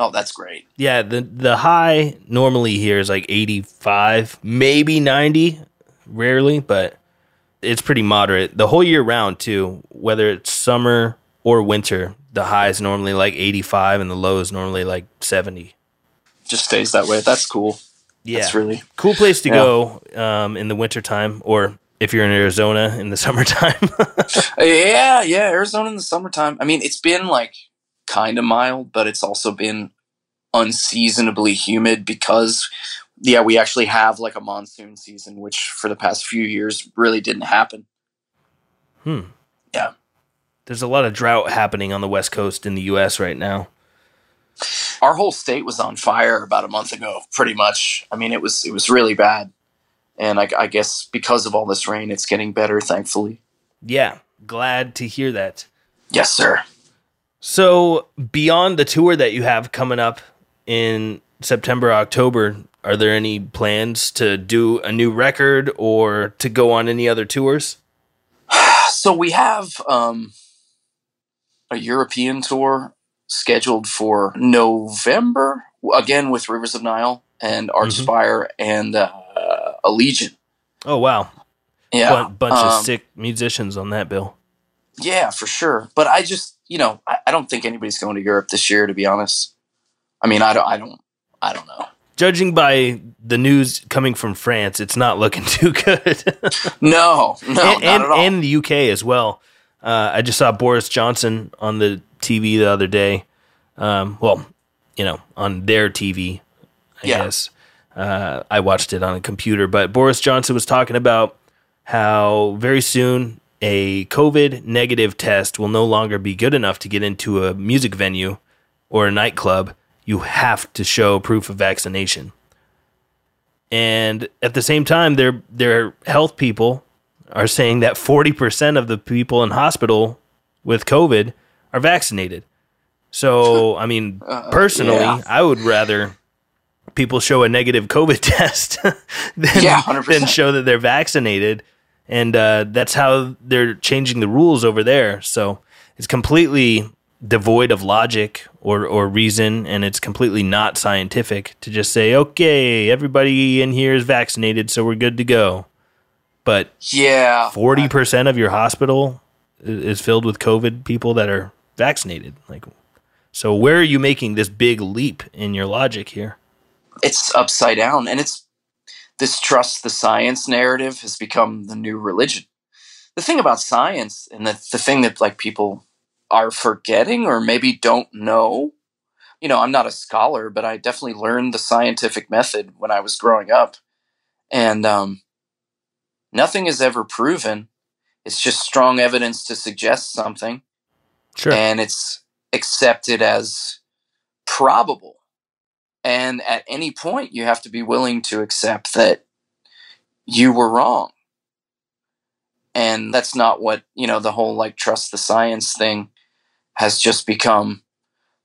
Speaker 2: Oh, that's great.
Speaker 1: Yeah, the the high normally here is like 85, maybe 90, rarely, but it's pretty moderate. The whole year round too, whether it's summer or winter, the high is normally like 85 and the low is normally like 70.
Speaker 2: Just stays that way. That's cool.
Speaker 1: Yeah. That's really cool place to yeah. go um, in the wintertime or if you're in Arizona in the summertime.
Speaker 2: yeah, yeah, Arizona in the summertime. I mean, it's been like kind of mild, but it's also been unseasonably humid because yeah, we actually have like a monsoon season, which for the past few years really didn't happen.
Speaker 1: Hmm.
Speaker 2: Yeah.
Speaker 1: There's a lot of drought happening on the West Coast in the US right now.
Speaker 2: Our whole state was on fire about a month ago, pretty much. I mean, it was it was really bad. And I, I guess because of all this rain, it's getting better, thankfully.
Speaker 1: Yeah, glad to hear that.
Speaker 2: Yes, sir.
Speaker 1: So, beyond the tour that you have coming up in September, October, are there any plans to do a new record or to go on any other tours?
Speaker 2: So we have um, a European tour scheduled for November, again with Rivers of Nihil and Archspire mm-hmm. and uh, Allegiant.
Speaker 1: Oh wow!
Speaker 2: Yeah,
Speaker 1: B- bunch um, of sick musicians on that bill.
Speaker 2: Yeah, for sure. But I just, you know, I, I don't think anybody's going to Europe this year. To be honest, I mean, I don't, I don't, I don't know
Speaker 1: judging by the news coming from France, it's not looking too good.
Speaker 2: no, no,
Speaker 1: and, and, and, the UK as well. Uh, I just saw Boris Johnson on the TV the other day. Um, well, you know, on their TV, I yeah. guess. Uh, I watched it on a computer, but Boris Johnson was talking about how very soon a COVID negative test will no longer be good enough to get into a music venue or a nightclub you have to show proof of vaccination. And at the same time, their their health people are saying that 40% of the people in hospital with COVID are vaccinated. So, I mean, uh, personally, yeah. I would rather people show a negative COVID test than,
Speaker 2: yeah,
Speaker 1: than show that they're vaccinated. And uh, that's how they're changing the rules over there. So it's completely devoid of logic or, or reason and it's completely not scientific to just say okay everybody in here is vaccinated so we're good to go. But
Speaker 2: yeah.
Speaker 1: 40% of your hospital is filled with covid people that are vaccinated. Like so where are you making this big leap in your logic here?
Speaker 2: It's upside down and it's this trust the science narrative has become the new religion the thing about science and the, the thing that like people are forgetting or maybe don't know. You know, I'm not a scholar, but I definitely learned the scientific method when I was growing up. And um, nothing is ever proven. It's just strong evidence to suggest something.
Speaker 1: Sure.
Speaker 2: And it's accepted as probable. And at any point, you have to be willing to accept that you were wrong. And that's not what, you know, the whole like trust the science thing has just become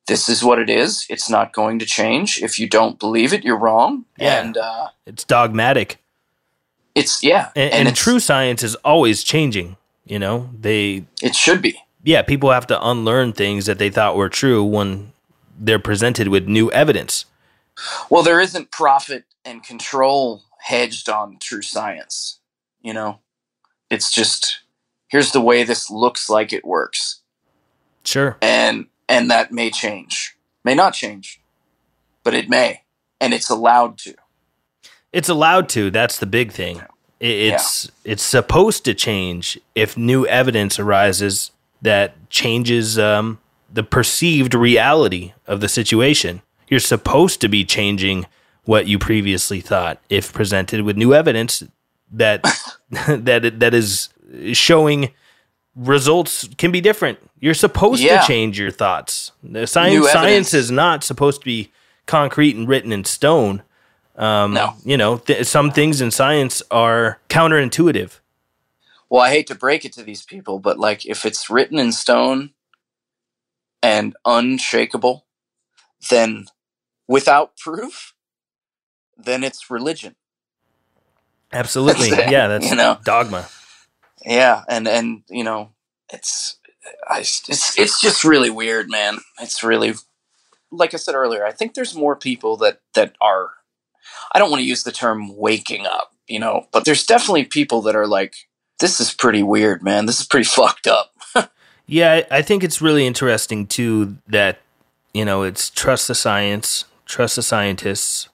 Speaker 2: this is what it is. It's not going to change. If you don't believe it, you're wrong.
Speaker 1: Yeah.
Speaker 2: And uh,
Speaker 1: it's dogmatic.
Speaker 2: It's yeah.
Speaker 1: And, and, and true science is always changing. You know, they
Speaker 2: it should be.
Speaker 1: Yeah, people have to unlearn things that they thought were true when they're presented with new evidence.
Speaker 2: Well, there isn't profit and control hedged on true science. You know, it's just here's the way this looks like it works
Speaker 1: Sure.
Speaker 2: And and that may change. May not change. But it may. And it's allowed to.
Speaker 1: It's allowed to. That's the big thing. It's yeah. it's supposed to change if new evidence arises that changes um, the perceived reality of the situation. You're supposed to be changing what you previously thought if presented with new evidence that that that is showing results can be different. You're supposed
Speaker 2: Yeah.
Speaker 1: to change your thoughts. The science science is not supposed to be concrete and written in stone. Um,
Speaker 2: No.
Speaker 1: you know, th- some things in science are counterintuitive.
Speaker 2: Well, I hate to break it to these people, but like if it's written in stone and unshakable, then without proof, then it's religion.
Speaker 1: Absolutely,
Speaker 2: That's
Speaker 1: yeah, that's
Speaker 2: you know?
Speaker 1: dogma.
Speaker 2: Yeah, and and you know, it's I it's it's just really weird, man. It's really like I said earlier. I think there's more people that that are. I don't want to use the term waking up, you know, but there's definitely people that are like, this is pretty weird, man. This is pretty fucked up.
Speaker 1: Yeah, I I think it's really interesting too that you know it's trust the science, trust the scientists.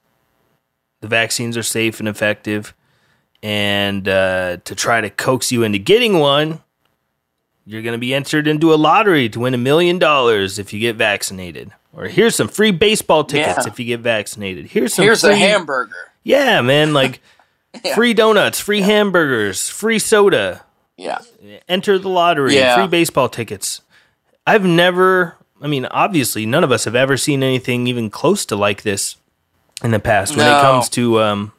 Speaker 1: The vaccines are safe and effective, and uh, to try to coax you into getting one, you're going to be entered into a lottery to win a million dollars if you get vaccinated. Or here's some free baseball tickets
Speaker 2: Yeah.
Speaker 1: if you get vaccinated. Here's some
Speaker 2: Here's
Speaker 1: free,
Speaker 2: a hamburger.
Speaker 1: Yeah, man, like
Speaker 2: Yeah.
Speaker 1: free donuts, free hamburgers, free soda
Speaker 2: Yeah.
Speaker 1: enter the lottery,
Speaker 2: Yeah.
Speaker 1: free baseball tickets. I've never, I mean, obviously, none of us have ever seen anything even close to like this in the past when it comes to, um,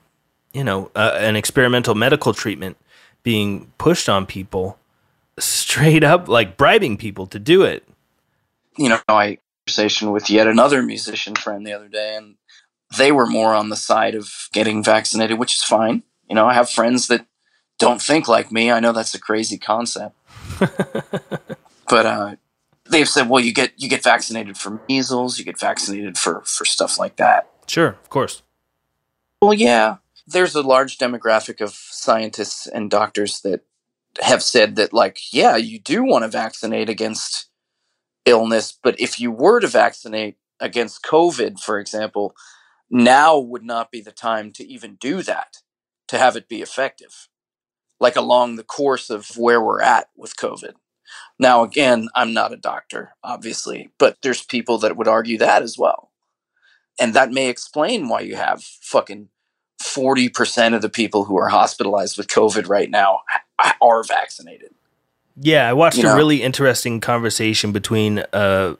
Speaker 1: you know, uh, an experimental medical treatment being pushed on people, straight up like bribing people to do it.
Speaker 2: you know, I had a conversation with yet another musician friend the other day, and they were more on the side of getting vaccinated, which is fine. You know, I have friends that don't think like me. I know that's a crazy concept, but uh, they've said, well, you get you get vaccinated for measles, you get vaccinated for for stuff like that.
Speaker 1: Sure, of course.
Speaker 2: Well, yeah, there's a large demographic of scientists and doctors that have said that, like, yeah, you do want to vaccinate against illness, but if you were to vaccinate against COVID, for example, now would not be the time to even do that to have it be effective, like along the course of where we're at with COVID. Now, again, I'm not a doctor, obviously, but there's people that would argue that as well. And that may explain why you have fucking 40% of the people who are hospitalized with COVID right now are vaccinated.
Speaker 1: Yeah, I watched
Speaker 2: You
Speaker 1: a
Speaker 2: know?
Speaker 1: really interesting conversation between uh,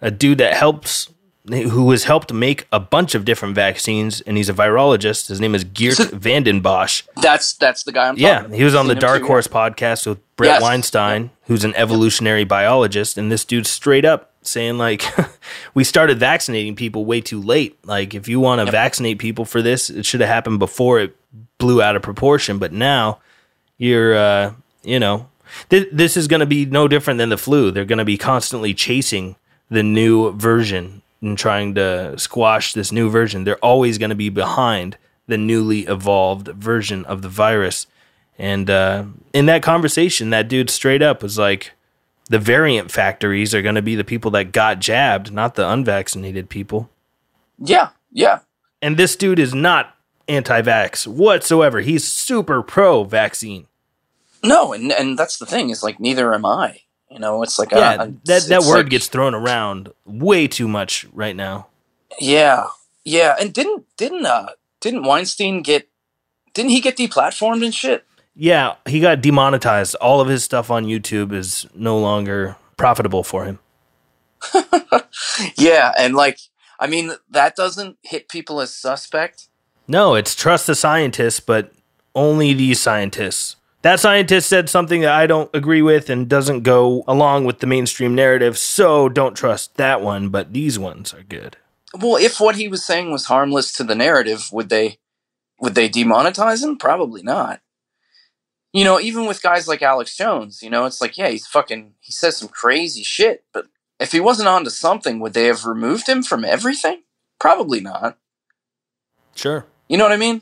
Speaker 1: a dude that helps, who has helped make a bunch of different vaccines, and he's a virologist. His name is Geert
Speaker 2: So-
Speaker 1: Vanden Bossche.
Speaker 2: That's that's the guy I'm
Speaker 1: Yeah, he was on the Dark Horse podcast with Brett
Speaker 2: Yes.
Speaker 1: Weinstein, who's an evolutionary biologist, and this dude's straight up saying like, we started vaccinating people way too late. Like, if you want to vaccinate people for this, it should have happened before it blew out of proportion. But now, you're, uh, you know, th- this is going to be no different than the flu. They're going to be constantly chasing the new version and trying to squash this new version. They're always going to be behind the newly evolved version of the virus. And uh, in that conversation, that dude straight up was like, the variant factories are going to be the people that got jabbed, not the unvaccinated people.
Speaker 2: Yeah, yeah.
Speaker 1: And this dude is not anti vax whatsoever. He's super pro vaccine.
Speaker 2: No, and and that's the thing is like neither am I. You know, it's like
Speaker 1: Yeah,
Speaker 2: uh,
Speaker 1: that, that word
Speaker 2: like-
Speaker 1: gets thrown around way too much right now.
Speaker 2: Yeah, yeah, and didn't didn't uh didn't Weinstein get didn't he get deplatformed and shit?
Speaker 1: Yeah, he got demonetized. All of his stuff on YouTube is no longer profitable for him.
Speaker 2: Yeah, and like I mean that doesn't hit people as suspect.
Speaker 1: No, it's trust the scientists, but only these scientists. That scientist said something that I don't agree with and doesn't go along with the mainstream narrative, so don't trust that one, but these ones are good.
Speaker 2: Well, if what he was saying was harmless to the narrative, would they would they demonetize him? Probably not. You know, even with guys like Alex Jones, you know, it's like, yeah, he's fucking he says some crazy shit, but if he wasn't onto something, would they have removed him from everything? Probably not.
Speaker 1: Sure.
Speaker 2: You know what I mean?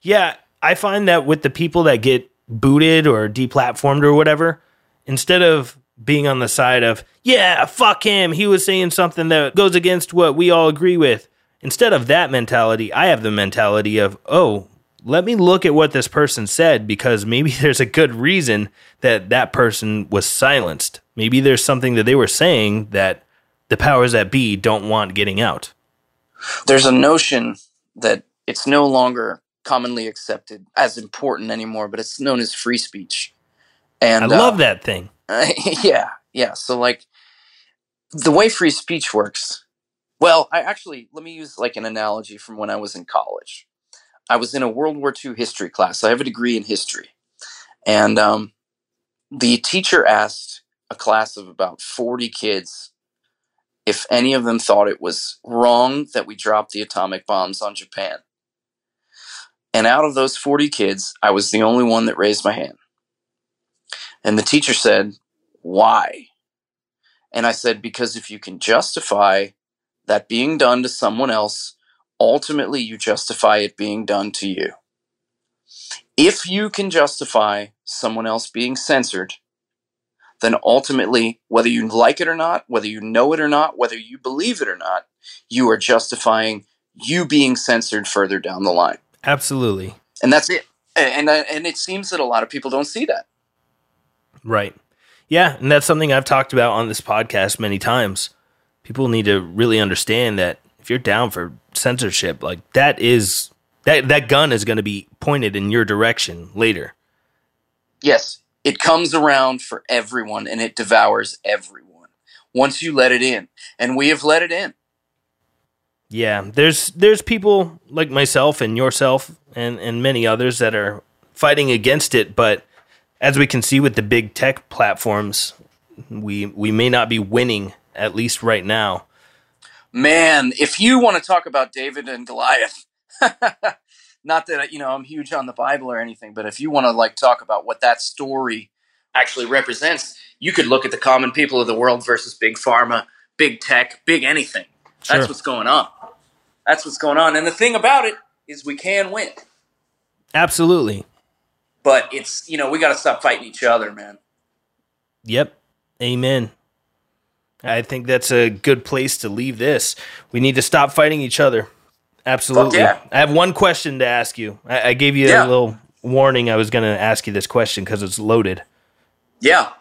Speaker 1: Yeah, I find that with the people that get booted or deplatformed or whatever, instead of being on the side of, yeah, fuck him, he was saying something that goes against what we all agree with, instead of that mentality, I have the mentality of, oh, let me look at what this person said because maybe there's a good reason that that person was silenced. Maybe there's something that they were saying that the powers that be don't want getting out.
Speaker 2: There's a notion that it's no longer commonly accepted as important anymore, but it's known as free speech. And
Speaker 1: I love uh, that thing.
Speaker 2: yeah, yeah. So like the way free speech works. Well, I actually let me use like an analogy from when I was in college. I was in a World War II history class. I have a degree in history, and um, the teacher asked a class of about forty kids if any of them thought it was wrong that we dropped the atomic bombs on Japan. And out of those 40 kids, I was the only one that raised my hand. And the teacher said, Why? And I said, Because if you can justify that being done to someone else, ultimately you justify it being done to you. If you can justify someone else being censored, then ultimately, whether you like it or not, whether you know it or not, whether you believe it or not, you are justifying you being censored further down the line.
Speaker 1: Absolutely.
Speaker 2: And that's it. And uh, and it seems that a lot of people don't see that.
Speaker 1: Right. Yeah, and that's something I've talked about on this podcast many times. People need to really understand that if you're down for censorship, like that is that that gun is going to be pointed in your direction later.
Speaker 2: Yes, it comes around for everyone and it devours everyone once you let it in. And we have let it in.
Speaker 1: Yeah, there's there's people like myself and yourself and and many others that are fighting against it, but as we can see with the big tech platforms, we we may not be winning at least right now.
Speaker 2: Man, if you want to talk about David and Goliath, not that you know I'm huge on the Bible or anything, but if you want to like talk about what that story actually represents, you could look at the common people of the world versus big pharma, big tech, big anything. Sure. That's what's going on. That's what's going on. And the thing about it is we can win.
Speaker 1: Absolutely.
Speaker 2: But it's, you know, we got to stop fighting each other, man.
Speaker 1: Yep. Amen. I think that's a good place to leave this. We need to stop fighting each other. Absolutely. Yeah. I have one question to ask you. I, I gave you yeah. a little warning I was going to ask you this question because it's loaded.
Speaker 2: Yeah.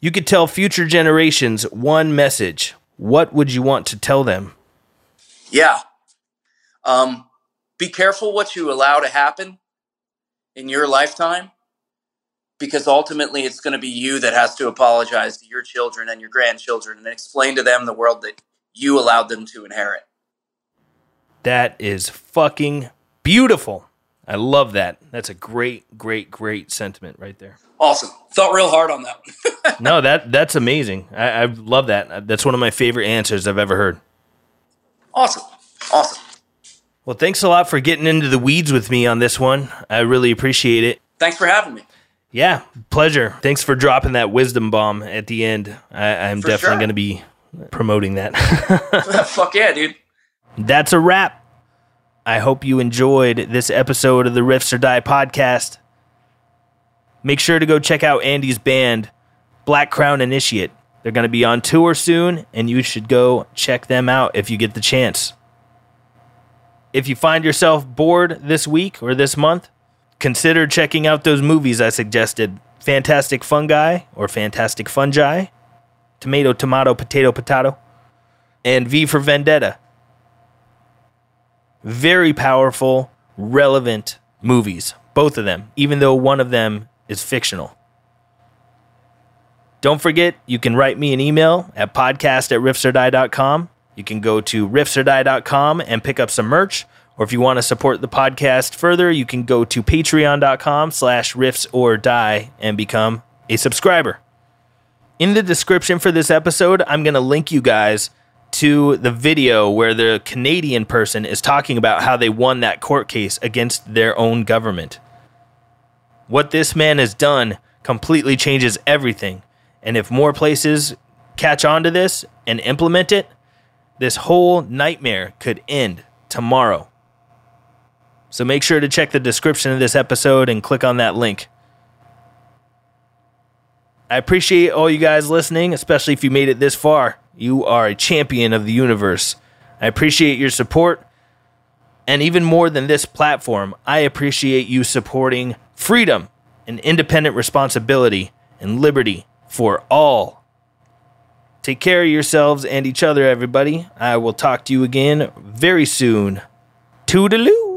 Speaker 1: You could tell future generations one message. What would you want to tell them?
Speaker 2: Yeah. Um, be careful what you allow to happen in your lifetime because ultimately it's going to be you that has to apologize to your children and your grandchildren and explain to them the world that you allowed them to inherit.
Speaker 1: That is fucking beautiful. I love that. That's a great, great, great sentiment right there.
Speaker 2: Awesome. Thought real hard on that
Speaker 1: no, that that's amazing. I, I love that. That's one of my favorite answers I've ever heard.
Speaker 2: Awesome. Awesome.
Speaker 1: Well, thanks a lot for getting into the weeds with me on this one. I really appreciate it.
Speaker 2: Thanks for having me.
Speaker 1: Yeah, pleasure. Thanks for dropping that wisdom bomb at the end. I, am definitely sure. going to be promoting that.
Speaker 2: Fuck yeah, dude.
Speaker 1: That's a wrap. I hope you enjoyed this episode of the Riffs or Die podcast. Make sure to go check out Andy's band, Black Crown Initiate. They're going to be on tour soon, and you should go check them out if you get the chance. If you find yourself bored this week or this month, consider checking out those movies I suggested Fantastic Fungi or Fantastic Fungi, Tomato, Tomato, Potato, Potato, and V for Vendetta. Very powerful, relevant movies, both of them, even though one of them is fictional. Don't forget, you can write me an email at podcast at riffsordie.com you can go to riffsordie.com and pick up some merch. Or if you want to support the podcast further, you can go to patreon.com slash riffs or die and become a subscriber. In the description for this episode, I'm going to link you guys to the video where the Canadian person is talking about how they won that court case against their own government. What this man has done completely changes everything. And if more places catch on to this and implement it, this whole nightmare could end tomorrow. So make sure to check the description of this episode and click on that link. I appreciate all you guys listening, especially if you made it this far. You are a champion of the universe. I appreciate your support. And even more than this platform, I appreciate you supporting freedom and independent responsibility and liberty for all Take care of yourselves and each other, everybody. I will talk to you again very soon. Toodaloo.